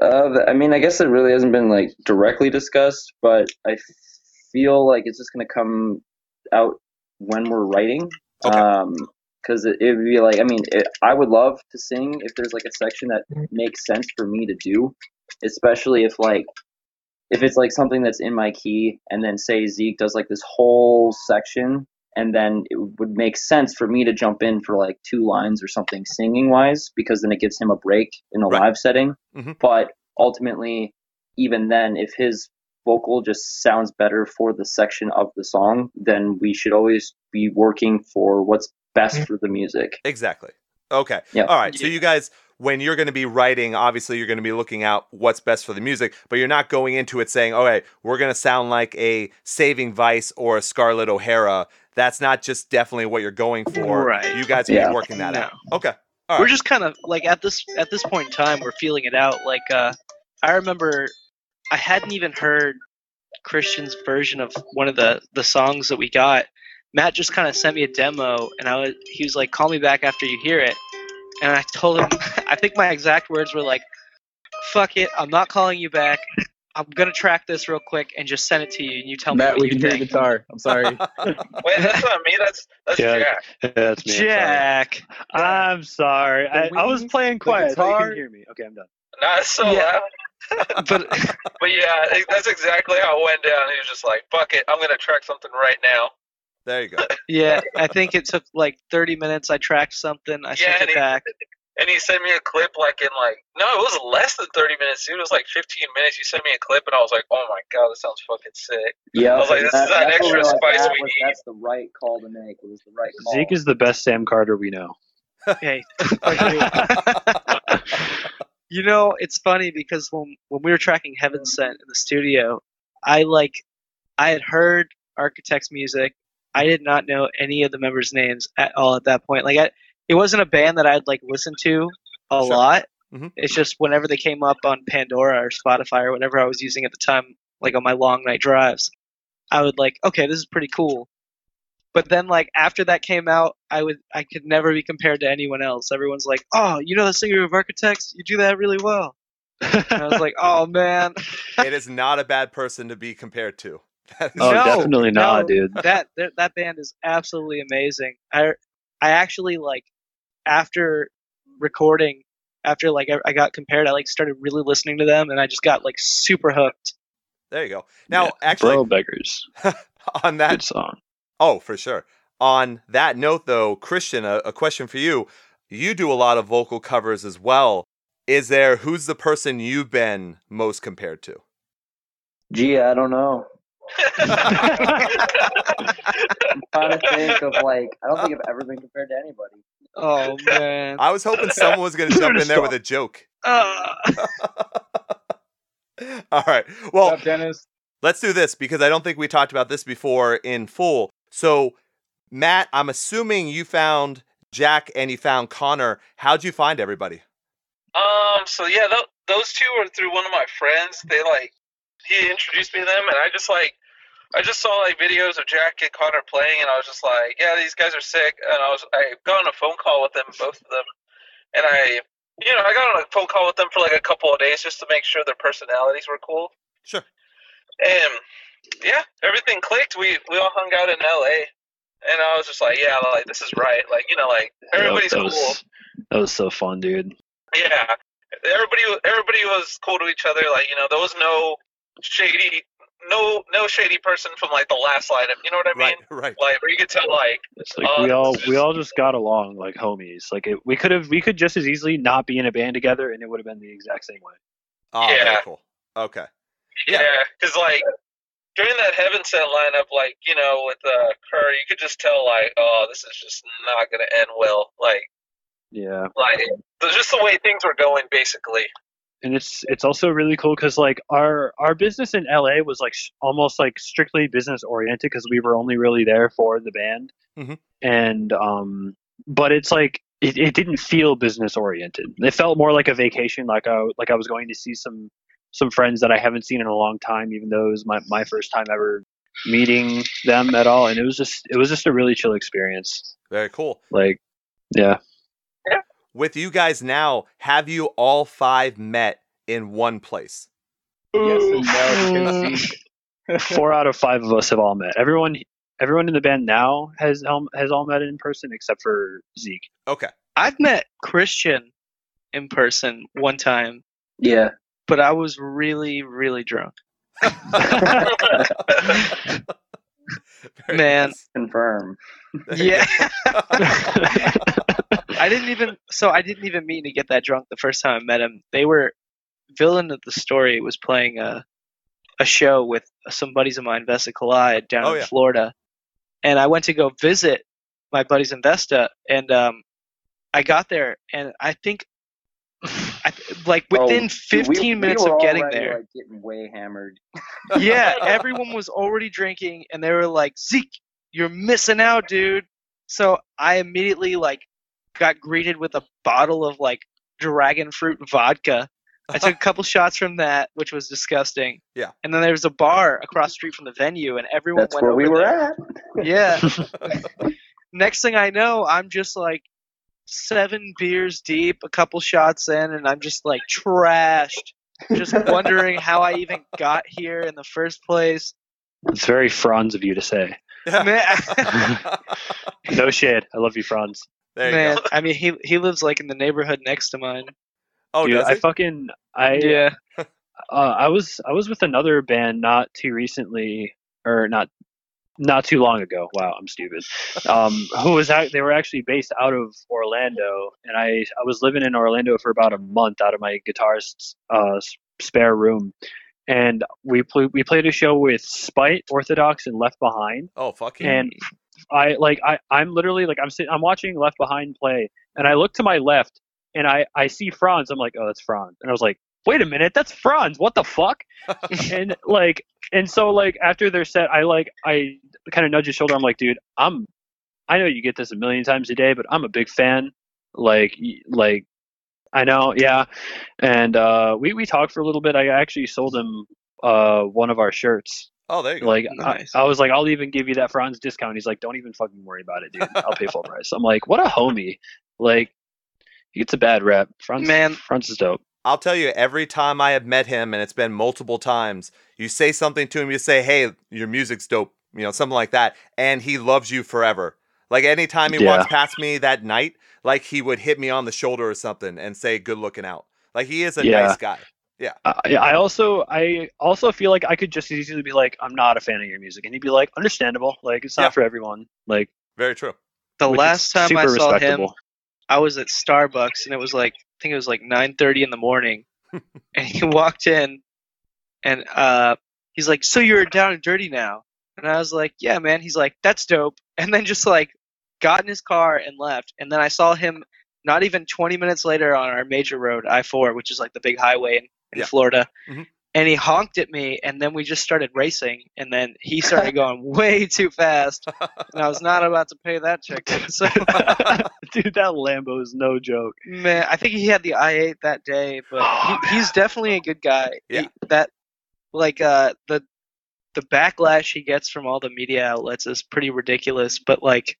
Uh, I mean, I guess it really hasn't been like directly discussed, but I feel like it's just gonna come out when we're writing. Okay. Um, because it, would be like, I mean, it, I would love to sing if there's like a section that makes sense for me to do, especially if like if it's like something that's in my key, and then say Zeke does like this whole section, and then it would make sense for me to jump in for like two lines or something singing wise, because then it gives him a break in a Right. live setting. Mhm. But ultimately, even then, if his vocal just sounds better for the section of the song, then we should always be working for what's best for the music. Exactly. Okay. Yeah. All right. So you guys, when you're going to be writing, obviously you're going to be looking out what's best for the music, but you're not going into it saying, "Okay, we're going to sound like a Saving Vice or a Scarlett O'Hara." That's not just definitely what you're going for. Right. You guys are Yeah. working that No. out. Okay. All we're just kind of like at this at this point in time we're feeling it out like uh i remember i hadn't even heard christian's version of one of the the songs that we got matt just kind of sent me a demo and i was he was like call me back after you hear it and i told him i think my exact words were like fuck it i'm not calling you back i'm gonna track this real quick and just send it to you and you tell Matt, me we can you hear think guitar. I'm sorry. Wait, that's not me. That's that's Yeah. Jack. Yeah, that's me. I'm sorry. jack I'm sorry. I, I was wings, playing the quiet. so you can hear me. Okay, I'm done. Not so Yeah. loud. But But yeah, that's exactly how it went down. He was just like, "Fuck it, I'm gonna track something right now." there you go. yeah i think it took like 30 minutes i tracked something i Yeah, sent it he- back And he sent me a clip like in like no, it was less than 30 minutes. Dude. It was like 15 minutes. You sent me a clip, and I was like, "Oh my god, this sounds fucking sick." Yeah, I was like, this is that that's extra like, spice that we was- need. That's the right call to make. It was the right call. Zeke is the best Sam Carter we know. hey, you know, it's funny because when when we were tracking Heaven Sent in the studio, I like I had heard Architects music. I did not know any of the members' names at all at that point. Like, I, it wasn't a band that I'd like listened to a Sure. lot. Mhm. It's just whenever they came up on Pandora or Spotify or whatever I was using at the time, like on my long night drives, I would like, okay, this is pretty cool. But then, like after that came out, I would I could never be compared to anyone else. Everyone's like, "Oh, you know the singer of Architects? You do that really well." And I was like, "Oh man, it is not a bad person to be compared to. Oh, No, definitely not, no. dude. that, that that band is absolutely amazing." I I actually like after recording, after like I, I got compared, I like started really listening to them, and I just got like super hooked. there you go. Now, Yeah, actually, Royal Beggars. on that Good song. Oh, for sure. On that note, though, Christian, a, a question for you. You do a lot of vocal covers as well. Is there who's the person you've been most compared to? Gee, I don't know. I'm trying to think of like I don't think I've ever been compared to anybody. Oh man. I was hoping someone was going to jump in there with a joke. Ah. All right. Well, up, Dennis? let's do this because I don't think we talked about this before in full. So, Matt, I'm assuming you found Jack and you found Connor. How'd you find everybody? Um. So yeah, tho- those two were through one of my friends. They like he introduced me to them, and I just like I just saw like videos of Jack and Connor playing, and I was just like, yeah, these guys are sick. And I was I got on a phone call with them, both of them, and I you know I got on a phone call with them for like a couple of days just to make sure their personalities were cool. Sure. And yeah, everything clicked. We we all hung out in L.A. And I was just like, yeah, like this is right. Like you know, like everybody's that cool. That was so fun, dude. Yeah, everybody everybody was cool to each other. Like you know, there was no shady, no no shady person from like the last lineup. You know what I mean? Right, right. Like where you could tell like It's like Uh, we all we all just got along like homies. Like it, we could have we could just as easily not be in a band together, and it would have been the exact same way. Oh, very Yeah. cool. Okay. Yeah. yeah, because like during that Heaven Sent lineup, like you know with uh, Kerr, you could just tell like oh this is just not gonna end well. Like Yeah, like there's just the way things were going basically. and it's it's also really cool because like our our business in LA was like s- almost like strictly business oriented because we were only really there for the band, Mhm. and um, but it's like it, it didn't feel business oriented. It felt more like a vacation, like I like I was going to see some some friends that I haven't seen in a long time, even though it was my my first time ever meeting them at all, and it was just it was just a really chill experience. Very cool. Like, yeah. With you guys now, have you all five met in one place? Yes and no. You can see. four out of five of us have all met. Everyone, everyone in the band now has um, has all met in person except for Zeke. Okay. I've met Christian in person one time, Yeah. But I was really, really drunk. Man. nice. Confirm. Yeah. I didn't even so I didn't even mean to get that drunk the first time I met him. They were villain of the story was playing a a show with some buddies of mine, Vesta Collide, down Oh, in yeah. Florida, and I went to go visit my buddies in Vesta, and um, I got there, and I think, I, like within Oh, 15 we- we minutes were of getting already, there, like, getting way hammered. yeah, everyone was already drinking, and they were like, "Zeke, you're missing out, dude." So I immediately like got greeted with a bottle of like dragon fruit vodka. I took a couple shots from that, which was disgusting. Yeah. And then there was a bar across the street from the venue, and everyone That's went where we were there. at. Yeah. Next thing I know, I'm just like seven beers deep, a couple shots in, and I'm just like trashed. Just wondering how I even got here in the first place. It's very Fronz of you to say. No shit. I love you, Fronz. there you man go. I mean, he he lives like in the neighborhood next to mine. Oh, Dude, does I fucking I Yeah. uh, I was I was with another band not too recently or not not too long ago. Wow, I'm stupid. Um, who was act- they were actually based out of Orlando, and I I was living in Orlando for about a month out of my guitarist's uh, spare room, and we pl- we played a show with Spite, Orthodox, and Left Behind. oh, fucking! And I like I I'm literally like I'm sitting I'm watching Left Behind play and I look to my left and I I see Fronz. I'm like, oh, that's Fronz, and I was like, wait a minute, that's Fronz. What the fuck? and like and so like after their set, I like I kind of nudge his shoulder. I'm like, dude, I'm I know you get this a million times a day, but I'm a big fan. Like like I know, yeah. And uh, we we talked for a little bit. I actually sold him uh one of our shirts. Oh, there you go. Like Nice. I, I was like, I'll even give you that Fronz discount. He's like, don't even fucking worry about it, dude. I'll pay full price. I'm like, what a homie. Like he gets a bad rep. Fronz, Man. Fronz is dope. I'll tell you, every time I have met him, and it's been multiple times, you say something to him, you say, "Hey, your music's dope," you know, something like that, and he loves you forever. Like anytime he Yeah. walks past me that night, like he would hit me on the shoulder or something and say, "Good looking out." Like he is a Yeah. nice guy. Yeah. I, yeah, I also I also feel like I could just as easily be like, I'm not a fan of your music, and he'd be like, understandable. Like it's not Yeah. for everyone. Like Very true. The last time I saw him. I was at Starbucks and it was like I think it was like 9:30 in the morning, and he walked in, and uh, he's like, "So you're down and dirty now?" And I was like, "Yeah, man." He's like, "That's dope," and then just like got in his car and left. And then I saw him not even 20 minutes later on our major road I-4, which is like the big highway in, in Yeah. Florida. Mhm. And he honked at me, and then we just started racing. And then he started going way too fast, and I was not about to pay that check. So Dude, that Lambo is no joke. Man, I think he had the i8 that day, but Oh, he, he's definitely a good guy. Yeah. He- that like uh the the backlash he gets from all the media outlets is pretty ridiculous, but like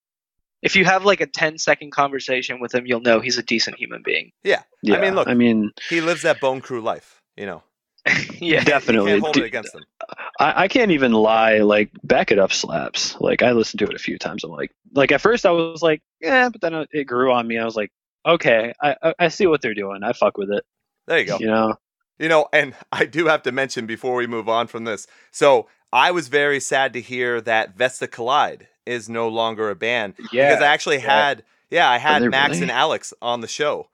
if you have like a 10 second conversation with him, you'll know he's a decent human being. Yeah, I mean, look- I mean, he lives that Bone Crew life, you know. yeah. Definitely. Dude, it against him. I, I can't even lie. Like, back it up slaps. Like, I listened to it a few times. I'm like, like at first I was like, yeah, but then it grew on me. I was like, okay, I I, see what they're doing. I fuck with it. There you go. You know? You know, and I do have to mention before we move on from this. So I was very sad to hear that Vesta Collide is no longer a band Yeah. because I actually had, yeah, I had Max really? and Alex on the show.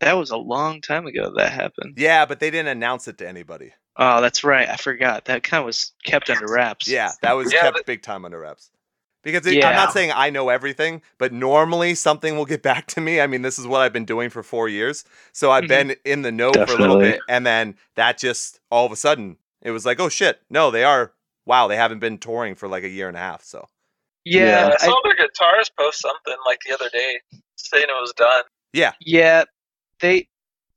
That was a long time ago that happened. Yeah, but they didn't announce it to anybody. Oh, that's right. I forgot. That kind of was kept under wraps. Yeah, that was Yeah, kept but- big time under wraps. Because it, I'm not saying I know everything, but normally something will get back to me. I mean, this is what I've been doing for four years. So I've Mhm. been in the know for a little bit. And then that just all of a sudden, it was like, oh shit, no, they are, wow, they haven't been touring for like a year and a half. So Yeah. I I- saw their guitarist post something like the other day saying it was done. Yeah. Yeah, they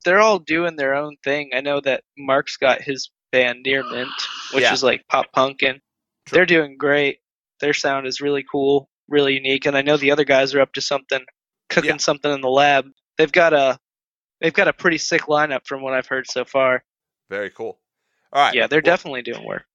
they're all doing their own thing. I know that Mark's got his band Near Mint, which Yeah. is like pop punk, and True. they're doing great. Their sound is really cool, really unique, and I know the other guys are up to something, cooking Yeah. something in the lab. They've got a they've got a pretty sick lineup from what I've heard so far. very cool. All right. Yeah, they're well, definitely doing work.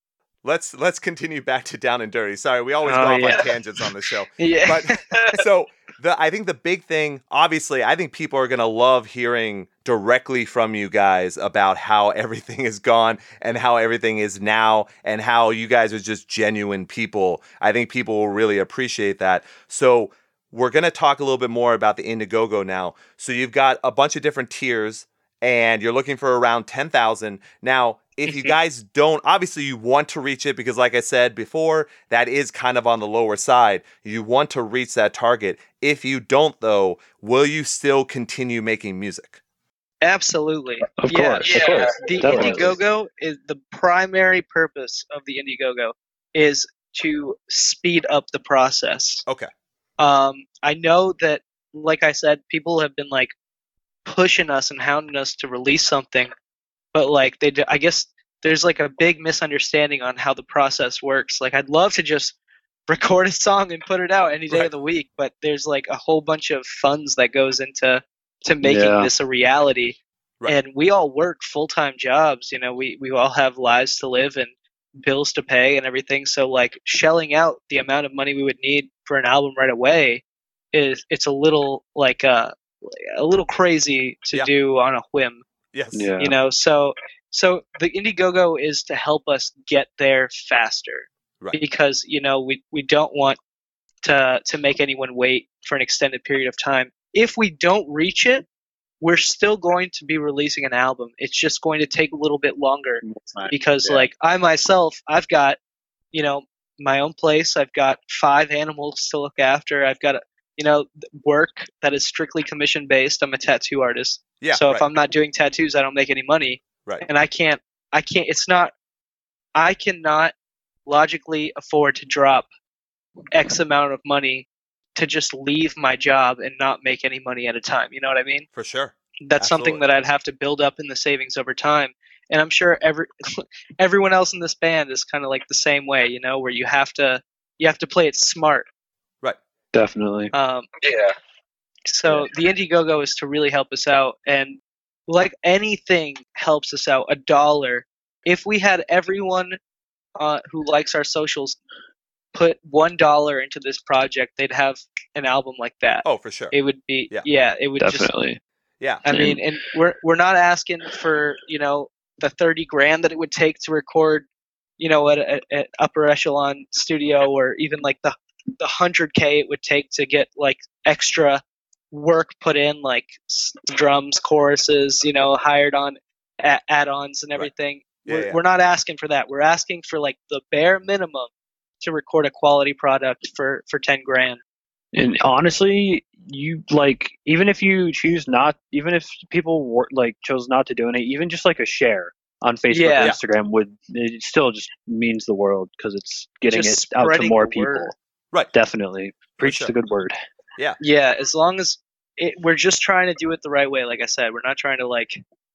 Let's let's continue back to Down and Dirty. Sorry, we always Oh, go off yeah. on tangents on the show. Yeah, But so the I think the big thing, obviously, I think people are gonna love hearing directly from you guys about how everything is gone and how everything is now and how you guys are just genuine people. I think people will really appreciate that. So we're gonna talk a little bit more about the Indiegogo now. So you've got a bunch of different tiers and you're looking for around 10,000. Now, if you Mhm. guys don't, obviously you want to reach it because, like I said before, that is kind of on the lower side. You want to reach that target. If you don't, though, will you still continue making music? absolutely. Of yeah, course, of course. the Definitely. Indiegogo is the primary purpose of the Indiegogo is to speed up the process. Okay. Um, I know that, like I said, people have been like pushing us and hounding us to release something, but like they, do, I guess there's like a big misunderstanding on how the process works. Like I'd love to just record a song and put it out any day Right. of the week, but there's like a whole bunch of funds that goes into to making Yeah. this a reality. Right. And we all work full time jobs. You know, we we all have lives to live and bills to pay and everything. So like shelling out the amount of money we would need for an album right away is it's a little like uh a little crazy to Yeah. do on a whim Yes. Yeah. you know so so the indiegogo is to help us get there faster Right. because you know we we don't want to to make anyone wait for an extended period of time if we don't reach it we're still going to be releasing an album it's just going to take a little bit longer because Yeah. like i myself i've got you know my own place. I've got five animals to look after. I've got you know work that is strictly commission based. I'm a tattoo artist. Yeah. so right, if I'm not doing tattoos, I don't make any money, right. and I can't. I can't. It's not. I cannot logically afford to drop X amount of money to just leave my job and not make any money at a time. You know what I mean? for sure. That's something that I'd have to build up in the savings over time. And I'm sure every everyone else in this band is kind of like the same way, you know, where you have to you have to play it smart. Right. Definitely. Um, Yeah. So the Indiegogo is to really help us out, and like anything helps us out. A dollar. If we had everyone uh, who likes our socials put one dollar into this project, they'd have an album like that. Oh, for sure. It would be Yeah. yeah. It would just Definitely. Yeah. I mean, and we're we're not asking for you know the thirty grand that it would take to record, you know, at an upper echelon studio, or even like the the hundred k it would take to get like extra work put in, like drums, choruses, you know, hired on a- add-ons and Right. everything. Yeah, we're, yeah. we're not asking for that. We're asking for like the bare minimum to record a quality product for for ten grand. And honestly, you like even if you choose not, even if people were, like chose not to donate, even just like a share on Facebook Yeah. or Instagram would it still just means the world because it's getting Just it out to more people. word. Right. Definitely preach sure. the good word. Yeah, Yeah, as long as it, we're just trying to do it the right way. Like I said, we're not trying to like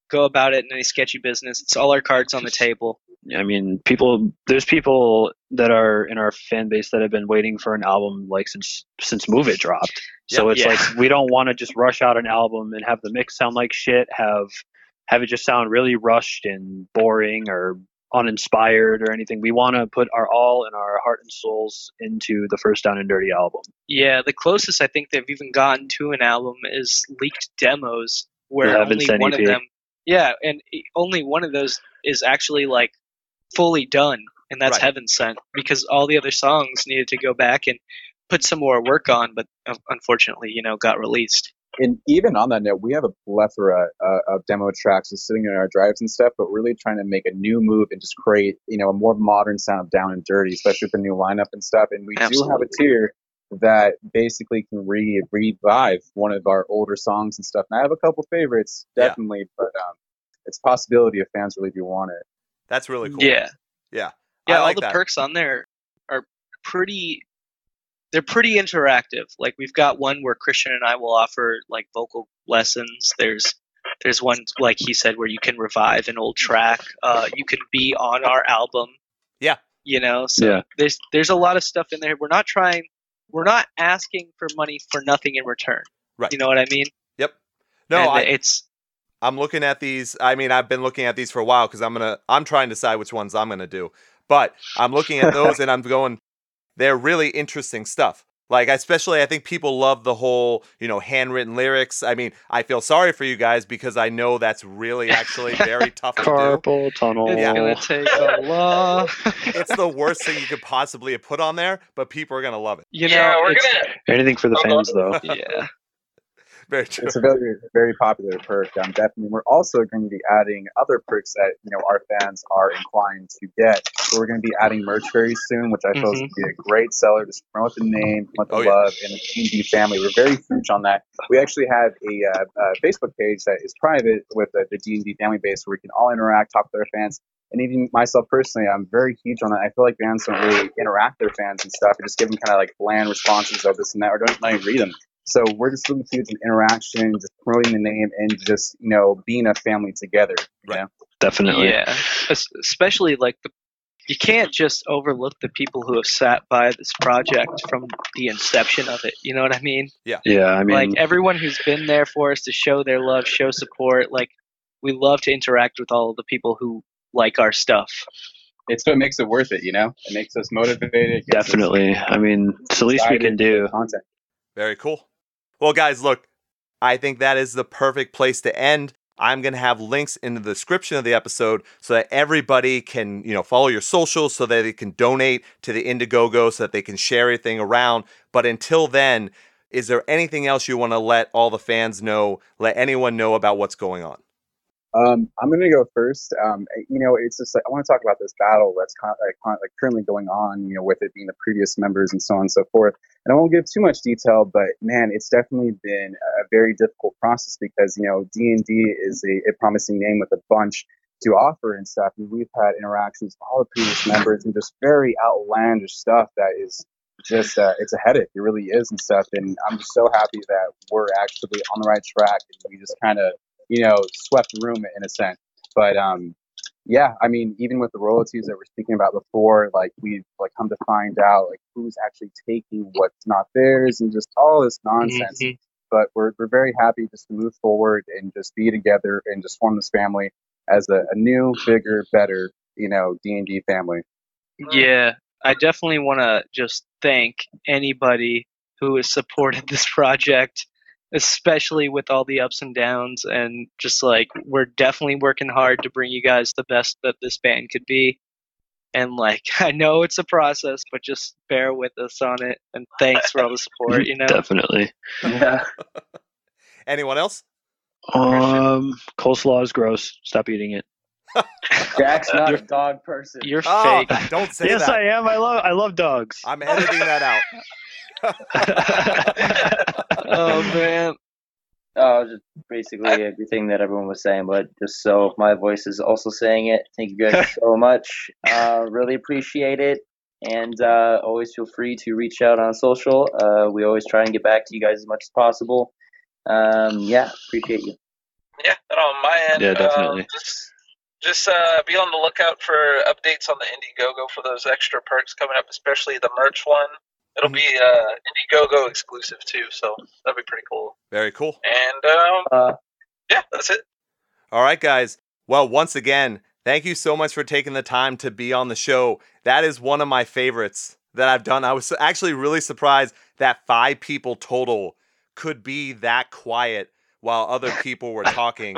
go about it in any sketchy business. It's all our cards on the table. I mean, people. There's people that are in our fan base that have been waiting for an album like since since Move It dropped. So Yeah. it's Yeah. like we don't want to just rush out an album and have the mix sound like shit. Have have it just sound really rushed and boring or uninspired or anything. We want to put our all and our heart and souls into the first Down and Dirty album. Yeah, the closest I think they've even gotten to an album is leaked demos where Yeah, only one EP. of them. Yeah, and e- only one of those is actually like fully done, and that's Right. Heaven Sent because all the other songs needed to go back and put some more work on, but uh, unfortunately, you know, got released. And even on that note, we have a plethora uh, of demo tracks just sitting in our drives and stuff, but really trying to make a new move and just create, you know, a more modern sound of Down and Dirty, especially with the new lineup and stuff. And we do have a tier that basically can re revive one of our older songs and stuff. And I have a couple favorites, Yeah. definitely, but um, it's a possibility if fans really do want it. That's really cool. Yeah. Yeah. Yeah, I all like the that. perks on there are pretty they're pretty interactive. Like we've got one where Christian and I will offer like vocal lessons. There's there's one like he said where you can revive an old track. Uh, you can be on our album. Yeah. You know, so Yeah. there's there's a lot of stuff in there. We're not trying we're not asking for money for nothing in return. Right. You know what I mean? Yep. No, I, it's I'm looking at these. I mean, I've been looking at these for a while because I'm gonna. I'm trying to decide which ones I'm gonna do. But I'm looking at those and I'm going. They're really interesting stuff. Like, especially, I think people love the whole, you know, handwritten lyrics. I mean, I feel sorry for you guys because I know that's really actually very tough to do. Carpal tunnel. it's Yeah. gonna take a long It's the worst thing you could possibly put on there, but people are gonna love it. you know yeah, we're gonna. Anything for the fans, though. yeah. Very true. It's a very, very popular perk. Um, definitely, we're also going to be adding other perks that you know our fans are inclined to get. So we're going to be adding merch very soon, which I feel is going to be a great seller to promote the name, promote the Oh, yeah. love, and the D&D family. We're very huge on that. We actually have a, uh, uh Facebook page that is private with uh, the D&D family base where we can all interact, talk with our fans. And even myself personally, I'm very huge on that. I feel like fans don't really interact with their fans and stuff, and just give them kind of like bland responses of this and that, or don't let me read them. So we're just really huge in interaction, just promoting the name, and just you know being a family together. You Right. know? Definitely. Yeah, especially like the, you can't just overlook the people who have sat by this project from the inception of it. You know what I mean? Yeah, Yeah. I mean, like everyone who's been there for us to show their love, show support. Like we love to interact with all of the people who like our stuff. It's what makes it worth it. You know, it makes us motivated. it gets us definitely. I mean, it's the least we can do. Content. Very cool. Well, guys, look, I think that is the perfect place to end. I'm going to have links in the description of the episode so that everybody can, you know, follow your socials so that they can donate to the Indiegogo so that they can share everything around. But until then, is there anything else you want to let all the fans know, let anyone know about what's going on? Um, I'm going to go first. Um, you know, it's just like, I want to talk about this battle that's like, like currently going on. You know, with it being the previous members and so on and so forth. And I won't give too much detail, but man, it's definitely been a very difficult process because you know D and D is a, a promising name with a bunch to offer and stuff. And we've had interactions with all the previous members and just very outlandish stuff that is just uh, it's a headache. It really is and stuff. And I'm just so happy that we're actually on the right track and we just kind of you know swept the room in a sense. But um, yeah, I mean, even with the royalties that we're speaking about before, like we've like come to find out like who's actually taking what's not theirs and just all this nonsense. Mhm. But we're we're very happy just to move forward and just be together and just form this family as a, a new, bigger, better, you know, D and D family. Yeah, I definitely want to just thank anybody who has supported this project, especially with all the ups and downs. And just like, we're definitely working hard to bring you guys the best that this band could be. And like, I know it's a process, but just bear with us on it. And thanks for all the support, you know? Definitely. Yeah. Anyone else? Um, coleslaw is gross. Stop eating it. Jack's not a You're- dog person. You're Oh, fake. don't say yes, that. Yes, I am. I love. I love dogs. I'm editing that out. Oh, man. Oh, just basically everything that everyone was saying, but just so my voice is also saying it. Thank you guys so much. Uh, really appreciate it. And uh, always feel free to reach out on social. Uh, we always try and get back to you guys as much as possible. Um, yeah, appreciate you. Yeah, and on my end, Yeah, uh, definitely. just just uh, be on the lookout for updates on the Indiegogo for those extra perks coming up, especially the merch one. It'll be uh, Indiegogo exclusive too, so that'd be pretty cool. Very cool. And um, Uh, yeah, that's it. All right, guys. Well, once again, thank you so much for taking the time to be on the show. That is one of my favorites that I've done. I was actually really surprised that five people total could be that quiet while other people were talking.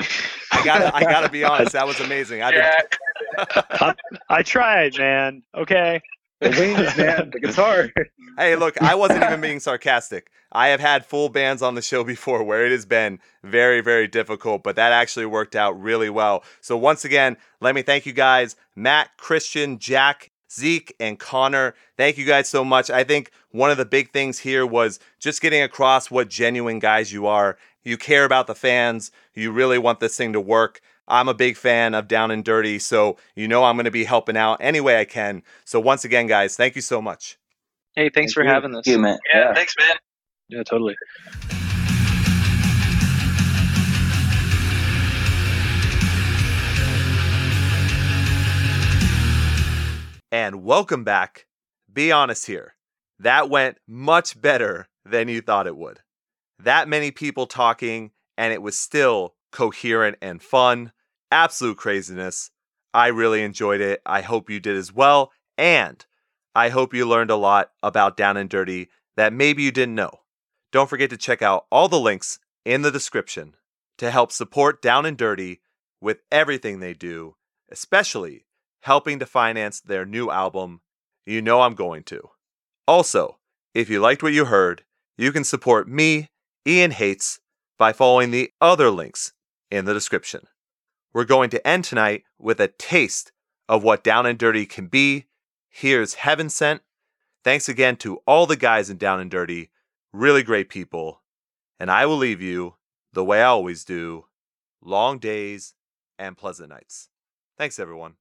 I gotta, I gotta be honest, that was amazing. I've been, I tried, man. Okay. The wings, man, the guitar. Hey, look, I wasn't even being sarcastic. I have had full bands on the show before where it has been very, very difficult, but that actually worked out really well. So, once again, let me thank you guys Matt, Christian, Jack, Zeke, and Connor. Thank you guys so much. I think one of the big things here was just getting across what genuine guys you are. You care about the fans, you really want this thing to work. I'm a big fan of Down and Dirty, so you know I'm going to be helping out any way I can. So, once again, guys, thank you so much. Hey, thanks for you. having us. Thank you, man. yeah, thanks, man. Yeah, totally. And welcome back. Be honest here. That went much better than you thought it would. That many people talking, and it was still coherent and fun. Absolute craziness. I really enjoyed it. I hope you did as well. And I hope you learned a lot about Down and Dirty that maybe you didn't know. Don't forget to check out all the links in the description to help support Down and Dirty with everything they do, especially helping to finance their new album, You Know I'm Going to. Also, if you liked what you heard, you can support me, Ian Hates, by following the other links in the description. We're going to end tonight with a taste of what Down and Dirty can be. Here's Heaven Sent. Thanks again to all the guys in Down and Dirty, really great people. And I will leave you the way I always do long days and pleasant nights. Thanks, everyone.